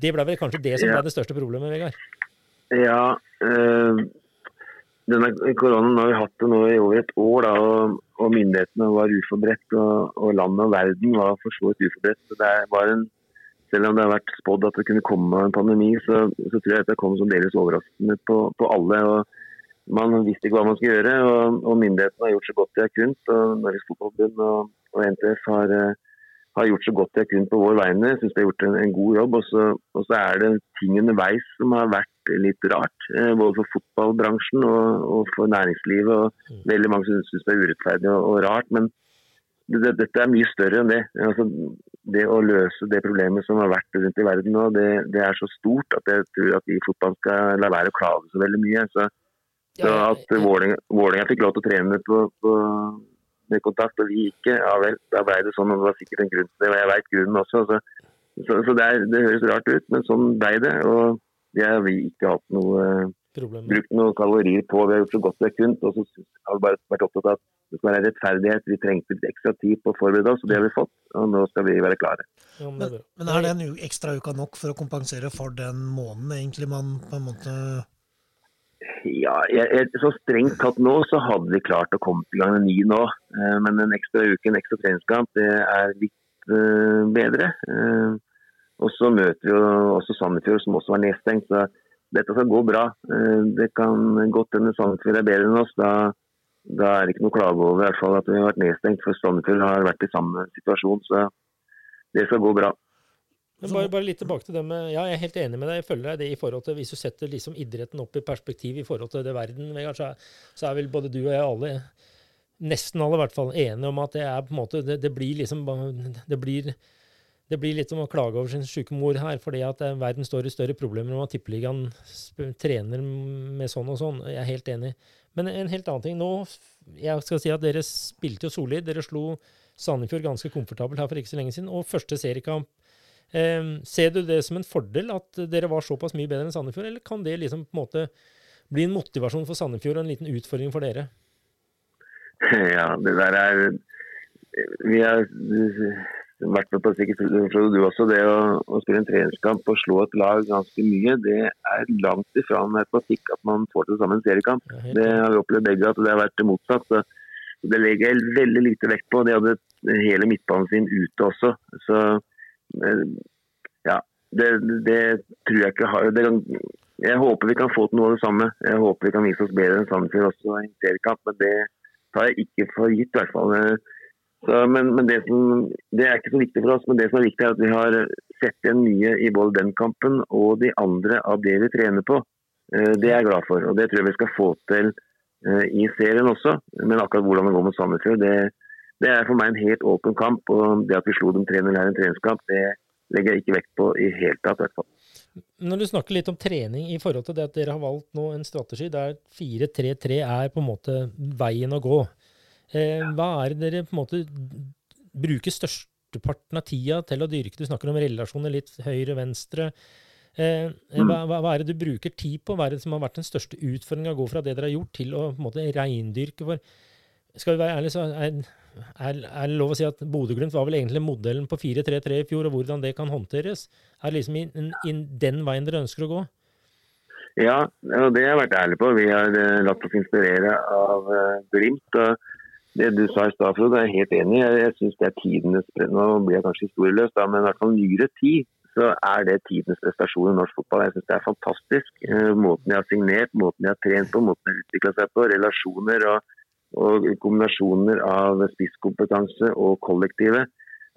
Det ble vel kanskje det som ble det største problemet, Vegard? Ja. Øh, denne koronaen har vi hatt det nå i over et år, da, og, og myndighetene var uforberedt. Og, og landet og verden var for så vidt uforberedt. Så det var en selv om det har vært spådd at det kunne komme en pandemi, så, så tror jeg dette kom som deles overraskende på, på alle. og Man visste ikke hva man skulle gjøre, og, og myndighetene har gjort så godt de har kunnet. og Norges Fotballforbund og, og, NTF har, eh, har, gjort så godt de har kunnet på vår vegne. Jeg syns de har gjort en, en god jobb. Og så, og så, er det ting underveis som har vært litt rart. Eh, både for fotballbransjen og, for næringslivet. og mm. Veldig mange syns det er urettferdig og, rart. men dette er mye større enn det. Altså, det å løse det problemet som har vært rundt i verden nå, det, det er så stort at jeg tror at vi i fotballen skal la være å klage så veldig mye. Så, så at Vålerenga fikk lov til å trene på, på, med kontakt, og vi ikke, ja vel, da ble det sånn. og Det var sikkert en grunn til det, og jeg veit grunnen også. Så, så, så det, er, det, høres rart ut, men sånn ble det. og det har vi ikke hatt noe Problem. brukt noen kalorier på. Vi har gjort så godt vi har kunnet. Og så har vi bare vært opptatt av at det skal være rettferdighet. Vi trengte litt ekstra tid på å forberede oss, og det har vi fått. Og nå skal vi være klare. Men, men, er den ekstra uka nok for å kompensere for den måneden egentlig man på en måte ja, jeg, jeg, så strengt tatt nå så hadde vi klart å komme i gang med ny nå. Eh, men en ekstra uke, en ekstra treningskamp, det er litt uh, bedre. Uh, og så møter vi jo også Sandefjord, som også var nedstengt. så dette skal gå bra. Uh, det kan godt hende Sandefjord er bedre enn oss. Da, da, er det ikke noe å klage over i hvert fall at vi har vært nedstengt. For Sandefjord har vært i samme situasjon. Så det skal gå bra. Men bare, bare, litt tilbake til det med, ja, Jeg er helt enig med deg. Jeg følger deg det i forhold til, Hvis du setter liksom idretten opp i perspektiv i forhold til det verden, Vegard, så, så, er vel både du og jeg alle, nesten alle i hvert fall, enige om at det er på en måte, det, det blir liksom det blir det blir litt som å klage over sin syke mor her, fordi at eh, verden står i større problemer om at Tippeligaen trener med sånn og sånn. Jeg er helt enig. Men en helt annen ting. Nå, jeg skal si at Dere spilte jo solid. Dere slo Sandefjord ganske komfortabelt her for ikke så lenge siden. Og første seriekamp. Eh, ser du det som en fordel at dere var såpass mye bedre enn Sandefjord, eller kan det liksom på en måte bli en motivasjon for Sandefjord og en liten utfordring for dere? Ja, det der er Vi har med på sikkert du også, det å, å, spille en treningskamp og slå et lag ganske mye, det er langt ifra matematikk at man får til sammen en seriekamp. Det har vi opplevd begge, at det har vært motsatt. Så det legger jeg veldig lite vekt på. De hadde hele midtbanen sin ute også. Så ja, det, det tror jeg ikke har det, Jeg håper vi kan få til noe av det samme. Jeg håper vi kan vise oss bedre enn Sandefjord også i en seriekamp, men det tar jeg ikke for gitt. i hvert fall. Så, men, men det, som, det, er ikke så viktig for oss. Men det som er viktig, er at vi har sett igjen mye i både den kampen og de andre av det vi trener på. Eh, det er jeg glad for, og det tror jeg vi skal få til eh, i serien også. Men akkurat hvordan det går mot Sandefjord, det, det, er for meg en helt åpen kamp. Og det at vi slo dem 3-0 her i en treningskamp, det legger jeg ikke vekt på i hele tatt. hvert fall. Når du snakker litt om trening i forhold til det at dere har valgt nå en strategi der 4-3-3 er på en måte veien å gå. Eh, hva er det dere på en måte bruker størsteparten av tida til å dyrke? Du snakker om relasjoner litt høyre-venstre. Eh, mm. hva, hva, er det du bruker tid på? Hva er det som har vært den største utfordringa gå fra det dere har gjort, til å på en måte reindyrke? For skal vi være ærlige, så er, er, er det lov å si at Bodø-Glimt var vel egentlig modellen på 4-3-3 i fjor, og hvordan det kan håndteres? Er det liksom i, in den veien dere ønsker å gå? Ja, og det har jeg vært ærlig på. Vi har uh, latt oss inspirere av uh, Glimt. og det du sa i stad, Frode, er jeg helt enig i. Jeg, syns det er tidenes Nå blir jeg kanskje historieløs, da, men i hvert fall nyere tid så er det tidenes prestasjon i norsk fotball. Jeg syns det er fantastisk. Eh, måten de har signert, måten de har trent på, måten de har utvikla seg på. Relasjoner og, og, kombinasjoner av spisskompetanse og kollektive.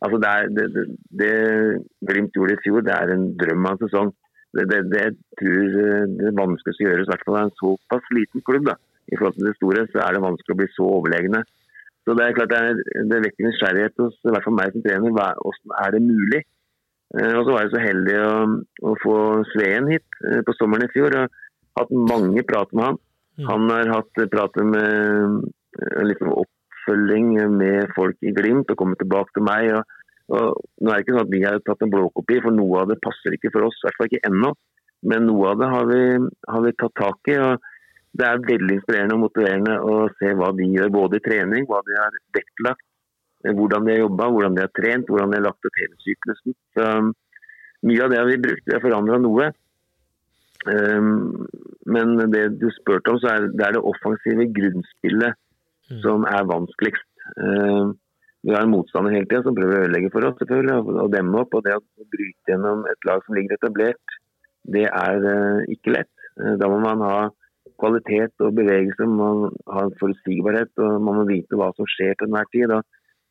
Altså det, er, det, det, det Glimt gjorde i fjor, det er en drøm av en sesong. Det, det, det tror det vanskeligste gjøres, i hvert fall av en såpass liten klubb. da i forhold til det store, så er det vanskelig å bli så overlegne. Så Det er klart det, er, det vekker nysgjerrighet hos i hvert fall meg som trener. Hvordan er det mulig? Eh, og så var jeg så heldig å, å få Sveen hit eh, på sommeren i fjor. og hatt mange prater med han. Mm. Han har hatt prater med litt liksom oppfølging med folk i Glimt og kommet tilbake til meg. Og, og nå er det ikke sånn at Vi har tatt en blåkopi, for noe av det passer ikke for oss. I hvert fall ikke ennå. Men noe av det har vi, har vi tatt tak i. og det er veldig inspirerende og motiverende å se hva de gjør, både i trening, hva de har vektlagt, eh, hvordan de har jobba, hvordan de har trent, hvordan de har lagt opp hele syklusen. Så, um, mye av det har vi brukt, vi har forandra noe. Um, men det du spurte om, så er det er det offensive grunnspillet mm. som er vanskeligst. Um, vi har en motstander hele tida som prøver å ødelegge for oss selvfølgelig, og demme opp. og Det å bryte gjennom et lag som ligger etablert, det er uh, ikke lett. Uh, da må man ha kvalitet og bevegelse. Man har forutsigbarhet og man må vite hva som skjer til enhver tid.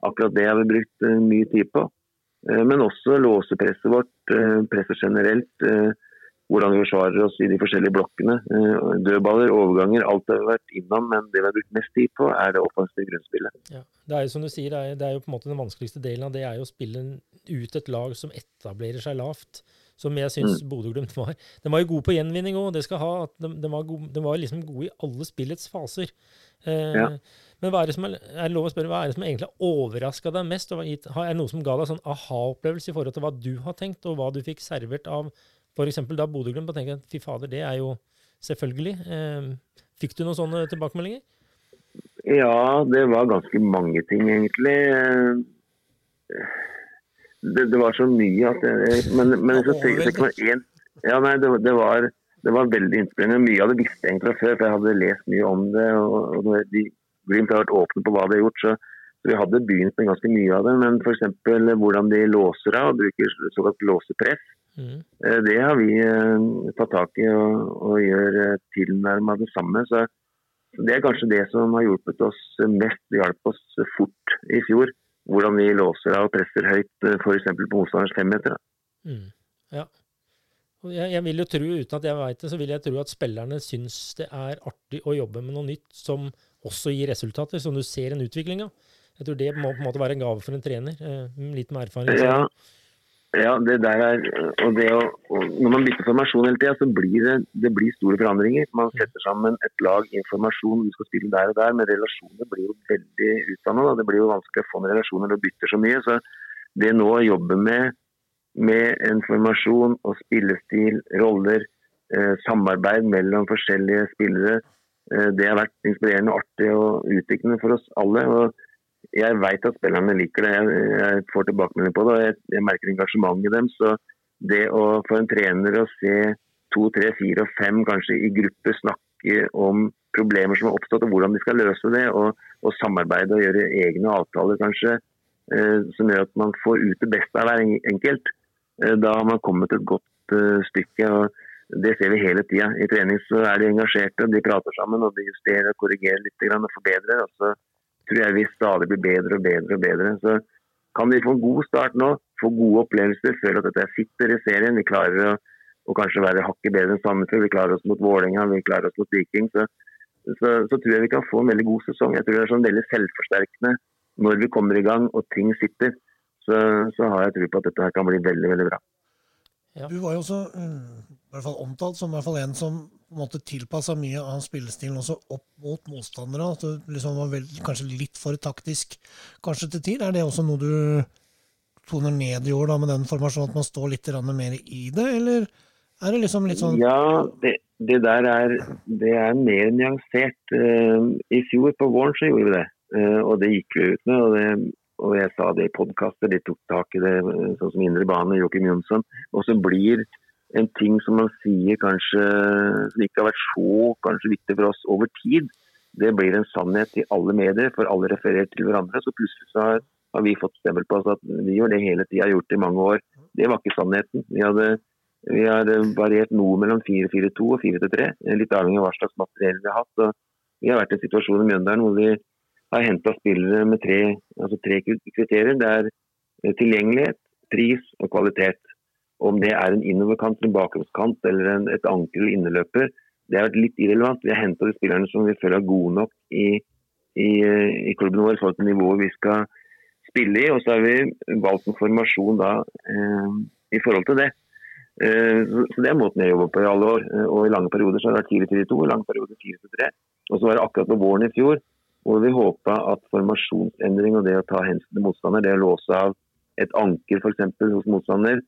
Akkurat det har vi brukt eh, mye tid på. Eh, men også låsepresset vårt, eh, presset generelt. Hvordan vi forsvarer oss i de forskjellige blokkene. Dødballer, overganger, alt har vi vært innom. Men det vi har brukt mest tid på, er det offensive grunnspillet. Ja, det er jo som du sier, er, det er, jo på en måte den vanskeligste delen av det er jo å spille ut et lag som etablerer seg lavt. Som jeg syns mm. Bodø-Glimt var. De var jo gode på gjenvinning òg. De, de, de, var gode, de var liksom gode i alle spillets faser. Eh, ja. Men hva er det som er, er lov å spørre, hva er det som egentlig har overraska deg mest? Og er det noe som ga deg sånn aha-opplevelse i forhold til hva du har tenkt, og hva du fikk servert av f.eks. da Bodø-Glimt? Og tenke fy fader, det er jo selvfølgelig. Eh, fikk du noen sånne tilbakemeldinger? Ja, det var ganske mange ting, egentlig. Det, det var så mye at jeg Men, men så tenker jeg én ja, nei, det, det, var, det var veldig inspirerende. Mye av det visste jeg egentlig fra før, for jeg hadde lest mye om det. og, og de, Glimt har vært åpne på hva de har gjort, så, så vi hadde begynt med ganske mye av det. Men f.eks. hvordan de låser av og bruker såkalt låsepress. Mm. Eh, det har vi eh, tatt tak i og, og gjør eh, tilnærma det samme. Så det er kanskje det som har hjulpet oss mest. Det hjalp oss fort i fjor. Hvordan vi låser av og presser høyt f.eks. på motstanderens femmeter. Mm. Ja. Jeg, jeg, vil jo tro, uten at jeg veit det, så vil jeg tro at spillerne syns det er artig å jobbe med noe nytt som også gir resultater, som du ser en utvikling av. Jeg tror det må på en måte være en gave for en trener, litt med erfaring. Ja, ja, det der er, og det å, og Når man bytter formasjon hele tida, så blir det, det blir store forandringer. Man setter sammen et lag informasjon, du skal spille der og der, men relasjoner blir jo veldig utdanna. Det blir jo vanskelig å få noen relasjoner når du bytter så mye. Så det nå å jobbe med, med informasjon og spillestil, roller, eh, samarbeid mellom forskjellige spillere, eh, det har vært inspirerende, artig og utviklende for oss alle. og jeg veit at spillerne liker det. Jeg, jeg får tilbakemelding på det, og jeg, jeg merker engasjementet i dem. Så det å få en trener å se to, tre, fire og fem kanskje i gruppe snakke om problemer som har oppstått og hvordan de skal løse det, og, og samarbeide og gjøre egne avtaler kanskje, eh, som gjør at man får ut det beste av hver enkelt, eh, da har man kommet et godt eh, stykke. og det ser vi hele tida. I trening så er de engasjerte, de prater sammen og de justerer og korrigerer litt og forbedrer. og så tror jeg vi stadig blir bedre og bedre og bedre. Så kan vi få en god start nå, få gode opplevelser, føle at dette sitter i serien. Vi klarer å, å kanskje være hakket bedre enn Sandefjord, vi klarer oss mot Vålerenga, vi klarer oss mot Viking. Så, så, så, tror jeg vi kan få en veldig god sesong. Jeg tror det er sånn veldig selvforsterkende når vi kommer i gang og ting sitter. Så, så har jeg tro på at dette her kan bli veldig, veldig bra. Ja. Du var jo også mm, i hvert fall omtalt som i hvert fall en som på en måte tilpassa mye av spillestilen også opp mot motstandere. At du liksom var vel, kanskje litt for taktisk kanskje til tid. Er det også noe du toner ned i år da, med den formasjonen, at man står litt mer i det, eller er det liksom litt sånn Ja, det, det der er, det er mer nyansert. Uh, I fjor på våren så gjorde vi det, uh, og det gikk vi ut med. og det og jeg sa det i podkaster, de tok tak i det, eh, sånn som Indre Bane, Joakim Jonsson. Og så blir en ting som man sier kanskje som ikke har vært så kanskje viktig for oss over tid, det blir en sannhet i alle medier, for alle refererer til hverandre. Så plutselig så har, har vi fått stempel på oss at vi gjør det hele tida, har gjort det i mange år. Det var ikke sannheten. Vi, hadde, vi har variert noe mellom 4-4-2 og 4-3, litt avhengig av hva slags materiell vi har hatt. Og vi har vært i en situasjon i Mjøndalen hvor vi har henta spillere med tre, altså tre kriterier. Det er tilgjengelighet, pris og kvalitet. Om det er en innoverkant, en bakromskant eller en, et anker eller inneløper, det har vært litt irrelevant. Vi har henta de spillerne som vi føler er gode nok i, i, i klubben vår i forhold til nivået vi skal spille i. Og så har vi valgt en formasjon da eh, i forhold til det. Eh, så, så Det er måten jeg jobber på i alle år. Eh, og I lange perioder så har det vært 4-4-2, i lange perioder 4-3. Og så var det akkurat på våren i fjor hvor vi håpa at formasjonsendring og det å ta hensyn til motstander, det å låse av et anker f.eks. hos motstander,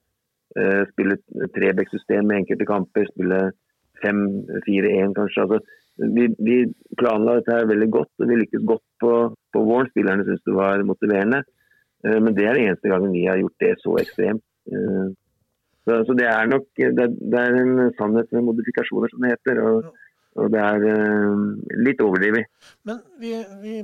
spille Trebekk-system med enkelte kamper, spille 5-4-1 kanskje. Altså, vi, vi, planla dette her veldig godt, og vi lykkes godt på, på våren. Spillerne syntes det var motiverende. Eh, men det er den eneste gangen vi har gjort det så ekstremt. Eh, så, så det er nok det, det er en sannhet med modifikasjoner, som det heter. og og det er uh, litt overdrevet. Men vi, vi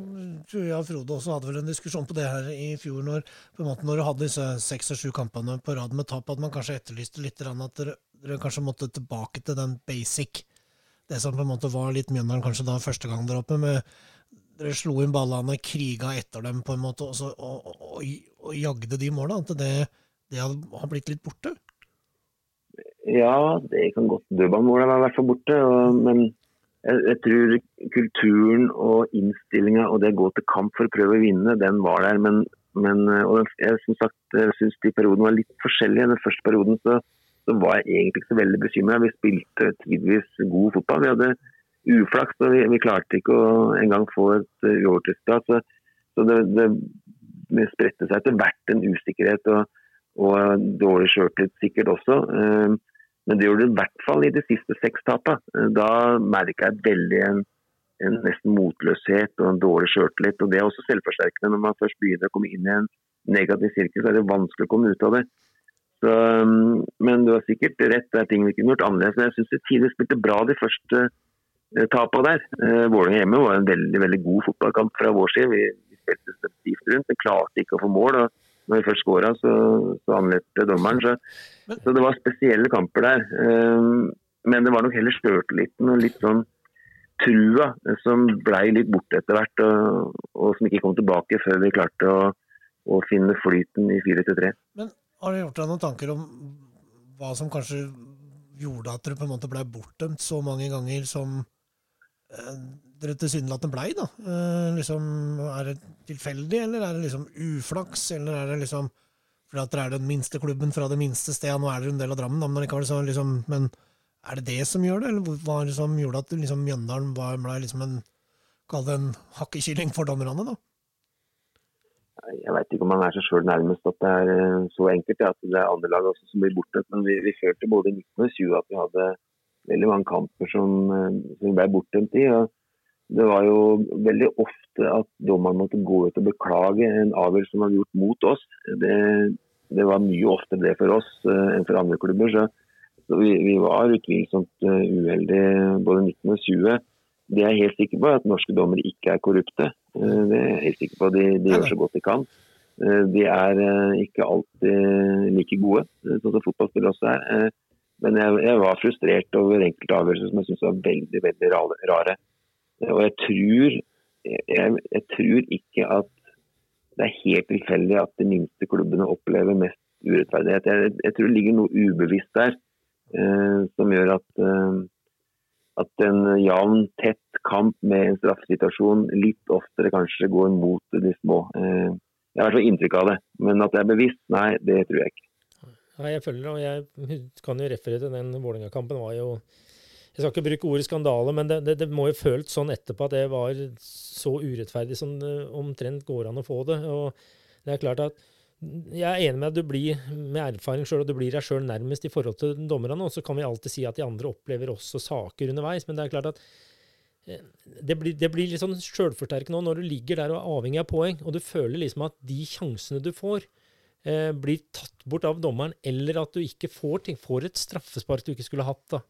tror jeg og Frode også hadde vel en diskusjon på det her i fjor, når, måte, når du hadde disse seks og sju kampene på rad med tap, at man kanskje etterlyste litt at dere, dere, kanskje måtte tilbake til den basic. Det som på en måte var litt Mjøndalen kanskje da første gang der oppe. med Dere slo inn ballene, kriga etter dem på en måte, og, så, og, og, og jagde de måla. At det, det har blitt litt borte? Ja, det kan godt dødballmålet være i hvert fall borte. Men jeg, tror kulturen og innstillinga og det å gå til kamp for å prøve å vinne, den var der. Men Men og jeg som sagt, syns de periodene var litt forskjellige. Den første perioden så, så var jeg egentlig ikke så veldig bekymra. Vi spilte tidvis god fotball. Vi hadde uflaks, og vi, vi klarte ikke å engang få et uovertidsplass. Så, så det, det, det, spredte seg etter hvert en usikkerhet og, og dårlig sjøltillit sikkert også. Men det gjorde det i hvert fall i de siste seks tapene. Da merka jeg veldig en en nesten motløshet og en dårlig sjøltillit. Det er også selvforsterkende. Når man først begynner å komme inn i en negativ sirkel, så er det vanskelig å komme ut av det. Så, um, men du har sikkert rett, det er ting vi kunne gjort annerledes. Men jeg syns vi tidlig spilte bra de første uh, tapene der. Uh, Vålerenga hjemme var en veldig veldig god fotballkamp fra vår side. Vi, vi spilte stivt rundt, men klarte ikke å få mål. og når vi først skåra, så, så anmeldte dommeren. Så, så, det var spesielle kamper der. Um, men det var nok heller sjøltilliten og litt sånn trua som blei litt borte etter hvert, og, og, som ikke kom tilbake før vi klarte å, å finne flyten i 4-3. Men Har du gjort deg noen tanker om hva som kanskje gjorde at dere på en måte blei bortdømt så mange ganger som dere tilsynelatende blei? da? Eh, liksom, er det tilfeldig, eller er det liksom uflaks, eller er det liksom fordi at dere er den minste klubben fra det minste stedet? Nå er dere en del av Drammen, men så liksom, men er det det som gjør det, eller hva er det som gjorde at liksom, Mjøndalen ble liksom en, kall det en hakkekylling for dommerne? da? Jeg veit ikke om man er seg sjøl nærmest at det er eh, så enkelt. Ja, at det er andre lag også som blir borte. Men vi, vi følte både i 19 og 20 at vi hadde veldig mange kamper som, eh, som ble bortdømt i. og det var jo veldig ofte at dommeren måtte gå ut og beklage en avgjørelse som var gjort mot oss. Det, det var mye oftere det for oss uh, enn for andre klubber. Så så vi, vi var utvilsomt uh, uheldige både 19 og 20. Det er jeg helt sikker på, at norske dommere ikke er korrupte. Det er jeg helt sikker på. De, de gjør så godt de kan. De er ikke alltid like gode, sånn som fotballspillere også er. Men jeg, jeg, var frustrert over enkelte avgjørelser som jeg syntes var veldig veldig rare. Og jeg tror, jeg, jeg tror ikke at det er helt tilfeldig at de minste klubbene opplever mest urettferdighet. Jeg, jeg, tror det ligger noe ubevisst der. Eh, som gjør at, eh, at en jevn, tett kamp med en straffesituasjon litt oftere kanskje går mot de små. Eh, jeg har i hvert fall inntrykk av det. Men at det er bevisst, nei, det tror jeg ikke. Nei, jeg følger og jeg kan jo referere til den Vålerenga-kampen. var jo jeg skal ikke bruke ordet skandale, men det, det, det, må jo følt sånn etterpå at det var så urettferdig som det omtrent går an å få det. Og det er klart at jeg er enig med at du blir med erfaring selv, og du blir deg sjøl nærmest i forhold til dommerne. Og så kan vi alltid si at de andre opplever også saker underveis. Men det er klart at eh, det blir, det blir litt sånn sjølforsterkende når du ligger der og er avhengig av poeng, og du føler liksom at de sjansene du får, eh, blir tatt bort av dommeren, eller at du ikke får ting, får et straffespark du ikke skulle hatt, da.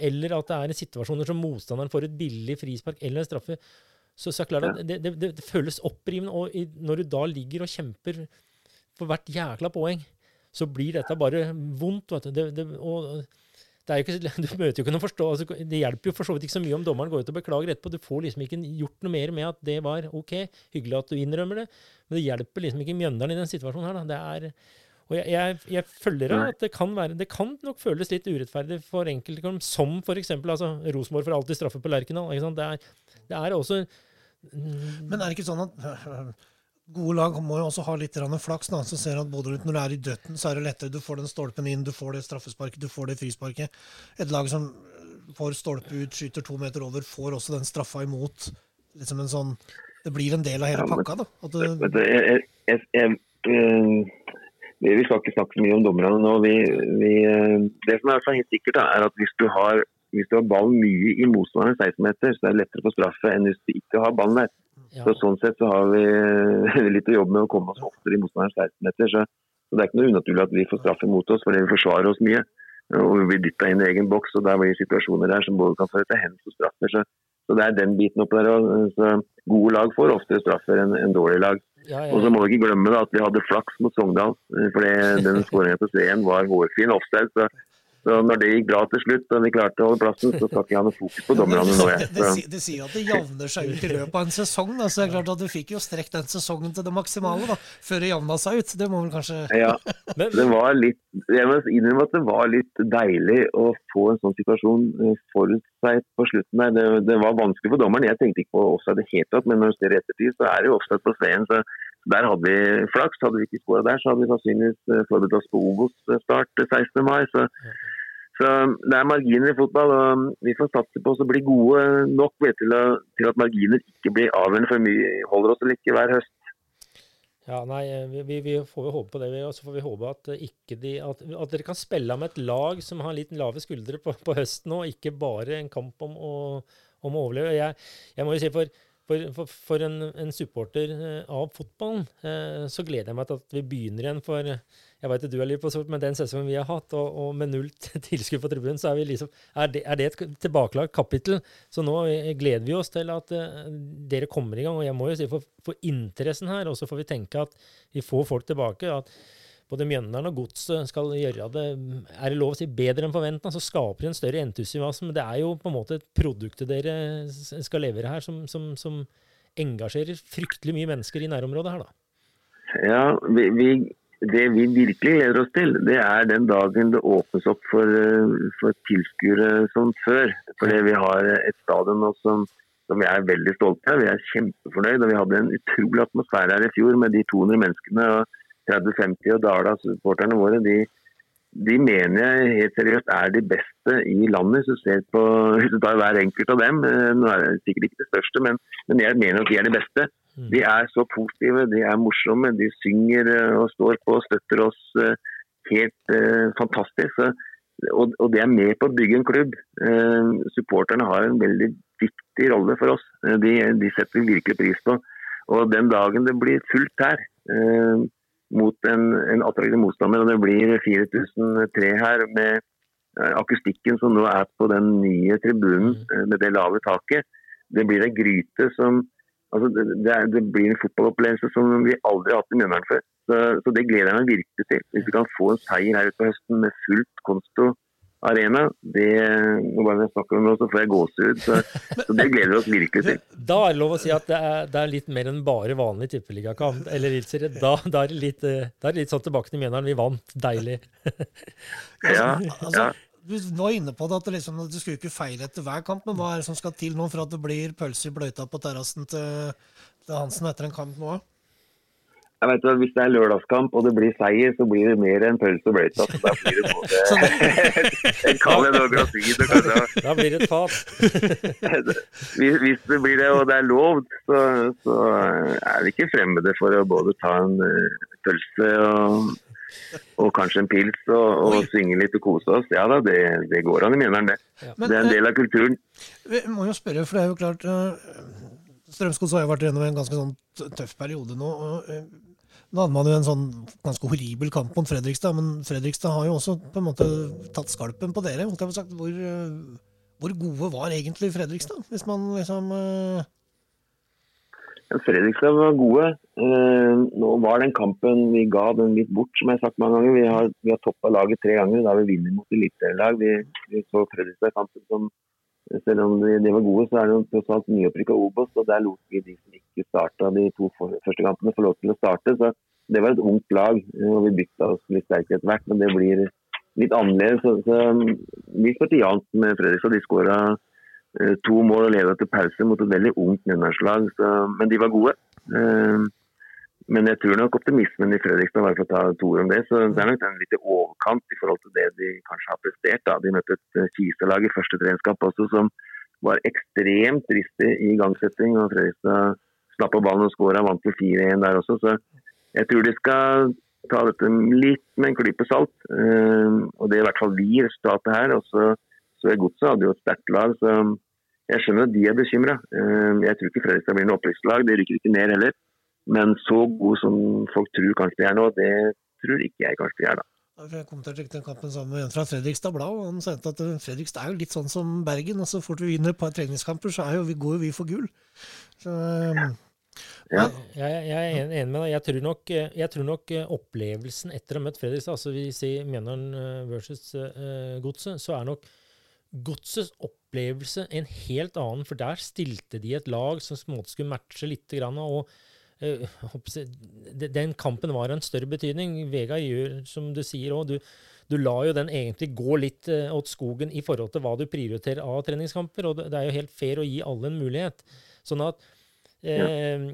Eller at det er en situasjoner som motstanderen får et billig frispark eller en straffe. Så, så klart at det, det, det, det føles opprivende. Og i, når du da ligger og kjemper for hvert jækla poeng, så blir dette bare vondt. vet du. Det, det, og ikke, du møter jo ikke noe forstå, altså, det hjelper jo for så vidt ikke så mye om dommeren går ut og beklager etterpå. Du får liksom ikke gjort noe mer med at det var OK, hyggelig at du innrømmer det, men det hjelper liksom ikke Mjøndalen i den situasjonen her. Da. Det er, og jeg, jeg, jeg følger at det kan, være, det kan nok føles litt urettferdig for enkelte, som f.eks. Altså, Rosenborg får alltid straffe på Lerkendal. Det, det, er også Men er det ikke sånn at Gode lag må jo også ha litt flaks. Da. Så ser at både Når du er i døtten, så er det lettere. Du får den stolpen inn, du får det straffesparket, du får det frisparket. Et lag som får stolpe ut, skyter to meter over, får også den straffa imot. Liksom en sånn, det blir en del av hele pakka. da. Det, jeg, jeg, jeg, eh, vi skal ikke snakke så mye om dommerne nå. Vi, vi, eh, det som er helt sikkert, er at hvis du har hvis du har ballen mye i motstanderens 16-meter, så er det lettere å få straffe enn hvis du ikke har ballen der. Ja. Så Sånn sett så har vi litt å jobbe med å komme oss oftere i motstanderens 16-meter. Så, så, det er ikke noe unaturlig at vi får straffe mot oss fordi vi forsvarer oss mye. Og vi blir dytta inn i egen boks, og der blir situasjoner der som både kan føre til hens og straffer. Så, så, det er den biten opp der Så gode lag får oftere straffer enn en dårlige lag. Ja, ja, og så må vi ikke glemme da, at vi hadde flaks mot Sogndal. For den skåringa på Sveen var hårfin offside. Så så når det gikk bra til slutt og vi klarte å holde plassen, så skal ikke jeg ha noe fokus på dommerne nå. Det, det, det, sier at det javner seg ut i løpet av en sesong. Da. Så det er klart at Du fikk jo strekt den sesongen til det maksimale da, før det javna seg ut. Det må vel kanskje Ja, det var litt Jeg må innrømme at det var litt deilig å få en sånn situasjon eh, forut seg på slutten der. Det, det, var vanskelig for dommeren. Jeg tenkte ikke på offside i det hele tatt, men når du ser i ettertid, så er det jo offside på Sveen. Så der hadde vi flaks. Hadde vi ikke skåra der, så hadde vi sannsynligvis eh, forberedt oss på Obos-start 16. mai. Så, så, det er marginer i fotball, og vi får satse på å bli gode nok vet, til, til, at marginer ikke blir avgjørende for mye holder oss eller ikke hver høst. Ja, nei, vi, vi, får jo håpe på det. Og så får vi håpe at, de, at, at, dere kan spille med et lag som har litt lave skuldre på, på høsten og ikke bare en kamp om å, om å overleve. Jeg, jeg, må jo si for, for, for, for en, en, supporter eh, av fotballen, eh, så gleder jeg meg til at vi begynner igjen. For jeg vet at du er litt på sort, men den sesongen vi har hatt, og, og med null tilskudd på tribunen, så er, vi liksom, er, det, er det et tilbakelagt kapittel. Så nå eh, gleder vi oss til at dere kommer i gang. Og jeg må jo si for, for interessen her, og så får vi tenke at vi får folk tilbake. at både Mjøndalen og Godset skal gjøre det er det lov å si, bedre enn forventa, så skaper det en større entusiasme. Det er jo på en måte produktet dere skal levere her, som, som, som engasjerer fryktelig mye mennesker i nærområdet her, da. Ja, vi, vi, det vi virkelig gleder oss til, det er den dagen det åpnes opp for, for tilskuere som før. Fordi vi har et stadion nå som vi er veldig stolte av. Vi er kjempefornøyd. og Vi hadde en utrolig atmosfære her i fjor med de 200 menneskene. og 30-50 og Dala-supporterne våre, de, de, mener jeg helt seriøst er de beste i landet. Hvis du ser på hvis du tar hver enkelt av dem, eh, nå er det sikkert ikke det største, men, men jeg mener at de er de beste. Mm. De er så positive, de er morsomme, de synger eh, og står på og støtter oss eh, helt eh, fantastisk. Så, og, og, det er med på å bygge en klubb. Eh, supporterne har en veldig viktig rolle for oss. De, de, setter vi virkelig pris på. Og den dagen det blir fullt her, uh, mot en, en attraktiv motstander. og Det blir 4003 her med eh, akustikken som nå er på den nye tribunen mm. eh, med det lave taket. Det blir en gryte som altså det, det, det blir en fotballopplevelse som vi aldri har hatt i Mjøndalen før. Så, så, det gleder jeg meg virkelig til. Hvis vi kan få en seier her ute på høsten med fullt konsto arena. Det, bare jeg snakker om det, så får jeg gåsehud. Så, så, det gleder vi oss virkelig til. Da er det lov å si at det er, det er litt mer enn bare vanlig tippeligakamp. Eller da, da, er det litt, eh, da er det litt sånn tilbake til Mjøndalen. Vi vant. Deilig. ja, altså, ja. Du var inne på det at, liksom, du skulle ikke feile etter hver kamp, men hva er det som skal til nå for at det blir pølse i bløyta på terrassen til, til Hansen etter en kamp nå? Jeg vet at Hvis det er lørdagskamp og det blir seier, så blir det mer enn pølse og bløyta. Så da blir det både en kald og grasid. Da blir det et fat. hvis, det blir det, og det er lov, så, så, er vi ikke fremmede for å både ta en uh, pølse og, og, kanskje en pils og, og synge litt og kose oss. Ja da, det, det går an i Mjøndalen, det. Ja. det er en del av kulturen. Vi må jo spørre, for det er jo klart uh, Strømsgods har jo vært gjennom en ganske sånn tøff periode nå. og nå hadde man jo en sånn ganske horribel kamp mot Fredrikstad, men Fredrikstad har jo også på en måte tatt skalpen på dere. Sagt, hvor, eh, hvor, gode var egentlig Fredrikstad, hvis man liksom uh... Fredrikstad var gode. Uh, nå var den kampen vi ga den litt bort, som jeg har sagt mange ganger. Vi har, vi har toppa laget tre ganger. Da vi vinner mot eliteserielag. Vi, vi så Fredrikstad-kampen som selv om de, var gode, så er det jo tross alt nyopprykka Obos. og Der lot vi de som ikke starta de to første kampene, få lov til å starte. så Det var et ungt lag. og Vi bytta oss litt sterkere etter hvert, men det blir litt annerledes. Så, så Vi spilte jevnt med Fredrikstad. De skåra eh, to mål og leda til pause mot et veldig ungt Mjøndalslag. Men de var gode. Eh, men jeg tror nok optimismen i Fredrikstad, bare for å ta to ord om det, så det er nok den litt overkant i forhold til det de kanskje har prestert. Da. De møtte et eh, Kisa-lag i første treningskamp også som var ekstremt dristig i gangsetting. og Fredrikstad snappa ballen og skåra, vant til 4-1 der også. Så jeg tror de skal ta dette litt med en klype salt. Uh, og det er i hvert fall vi resultatet her. Og så, så Godset hadde jo et sterkt lag, så jeg skjønner at de er bekymra. Uh, jeg tror ikke Fredrikstad blir noe opprykkslag, de rykker ikke ned heller. Men så god som folk tror kanskje de er nå, det tror ikke jeg kanskje de er, da. Jeg kommenterte trekke den kampen sammen med en fra Fredrikstad Blad. og Han sa at eh, Fredrikstad er jo litt sånn som Bergen. og Så fort vi vinner et par treningskamper, så jo, vi, går jo vi for gull. Så, ja. ja. jeg, jeg, er enig med deg. Jeg tror, nok, jeg tror, nok, eh, opplevelsen etter å ha møtt Fredrikstad, altså vi sier Mjøndalen versus uh, Godset, så er nok Godsets opplevelse en helt annen. For der stilte de et lag som skulle matche litt. og Eh, den kampen var en større betydning. Vegard gjør som du sier òg. Du, du lar jo den egentlig gå litt eh, åt skogen i forhold til hva du prioriterer av treningskamper. Og det er jo helt fair å gi alle en mulighet. Sånn at eh,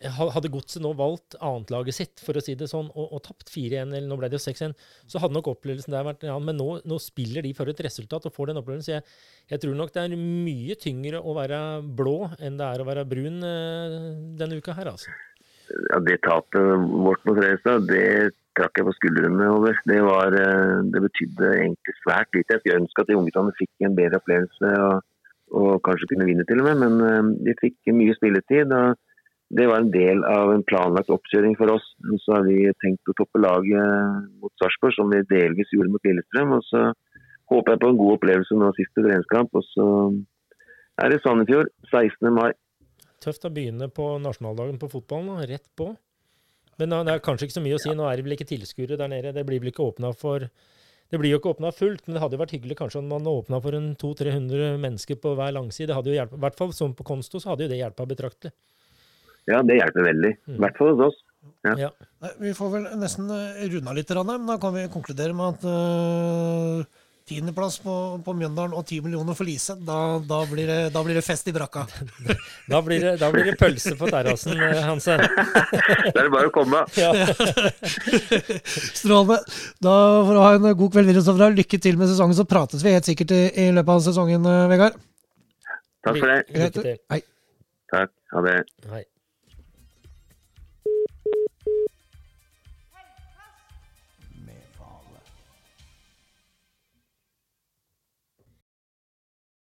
Hadde Godset nå valgt annetlaget sitt, for å si det sånn, og, og tapt 4-1, eller nå ble det jo 6-1, så hadde nok opplevelsen der vært ja, Men nå, nå, spiller de for et resultat og får den opplevelsen. Jeg, jeg, tror nok det er mye tyngre å være blå enn det er å være brun uh, denne uka her, altså. Ja, Det tapet vårt mot Fredrikstad, det trakk jeg på skuldrene over. Det, var, eh, det betydde egentlig svært lite. Jeg skulle ønske at de unge fikk en bedre opplevelse og, og, kanskje kunne vinne til og med, men uh, de fikk mye spilletid. og det var en del av en planlagt oppkjøring for oss. Så har vi tenkt å toppe laget mot Sarpsborg, som vi delvis gjorde mot Lillestrøm. Og så håper jeg på en god opplevelse nå siste treningskamp. Og så er det Sandefjord 16. mai. Tøft å begynne på nasjonaldagen på fotballen, rett på. Men det er kanskje ikke så mye å si. Nå er det vel ikke tilskuere der nede. Det blir vel ikke åpna for det blir jo ikke åpna fullt, men det hadde jo vært hyggelig kanskje om man åpna for en 200-300 mennesker på hver langside. Det hadde jo hjulpet, I hvert fall som på Konsto så hadde jo det hjelpa betraktelig. Ja, det hjelper veldig. I hvert fall hos oss. Ja. Ja. Vi får vel nesten eh, runda litt, men da kan vi konkludere med at uh, tiendeplass på, på Mjøndalen og ti millioner for Lise, da, da, blir det, da, blir det, fest i brakka. da, blir det, da blir det pølse på terrassen, Hansen. Hanse. da er det bare å komme. Ja. Strålende. Da får du ha en god kveld videre. Lykke til med sesongen, så prates vi helt sikkert i, i løpet av sesongen, Vegard. Takk for det. Lykke til. Hei. Takk. Ha det. Hei.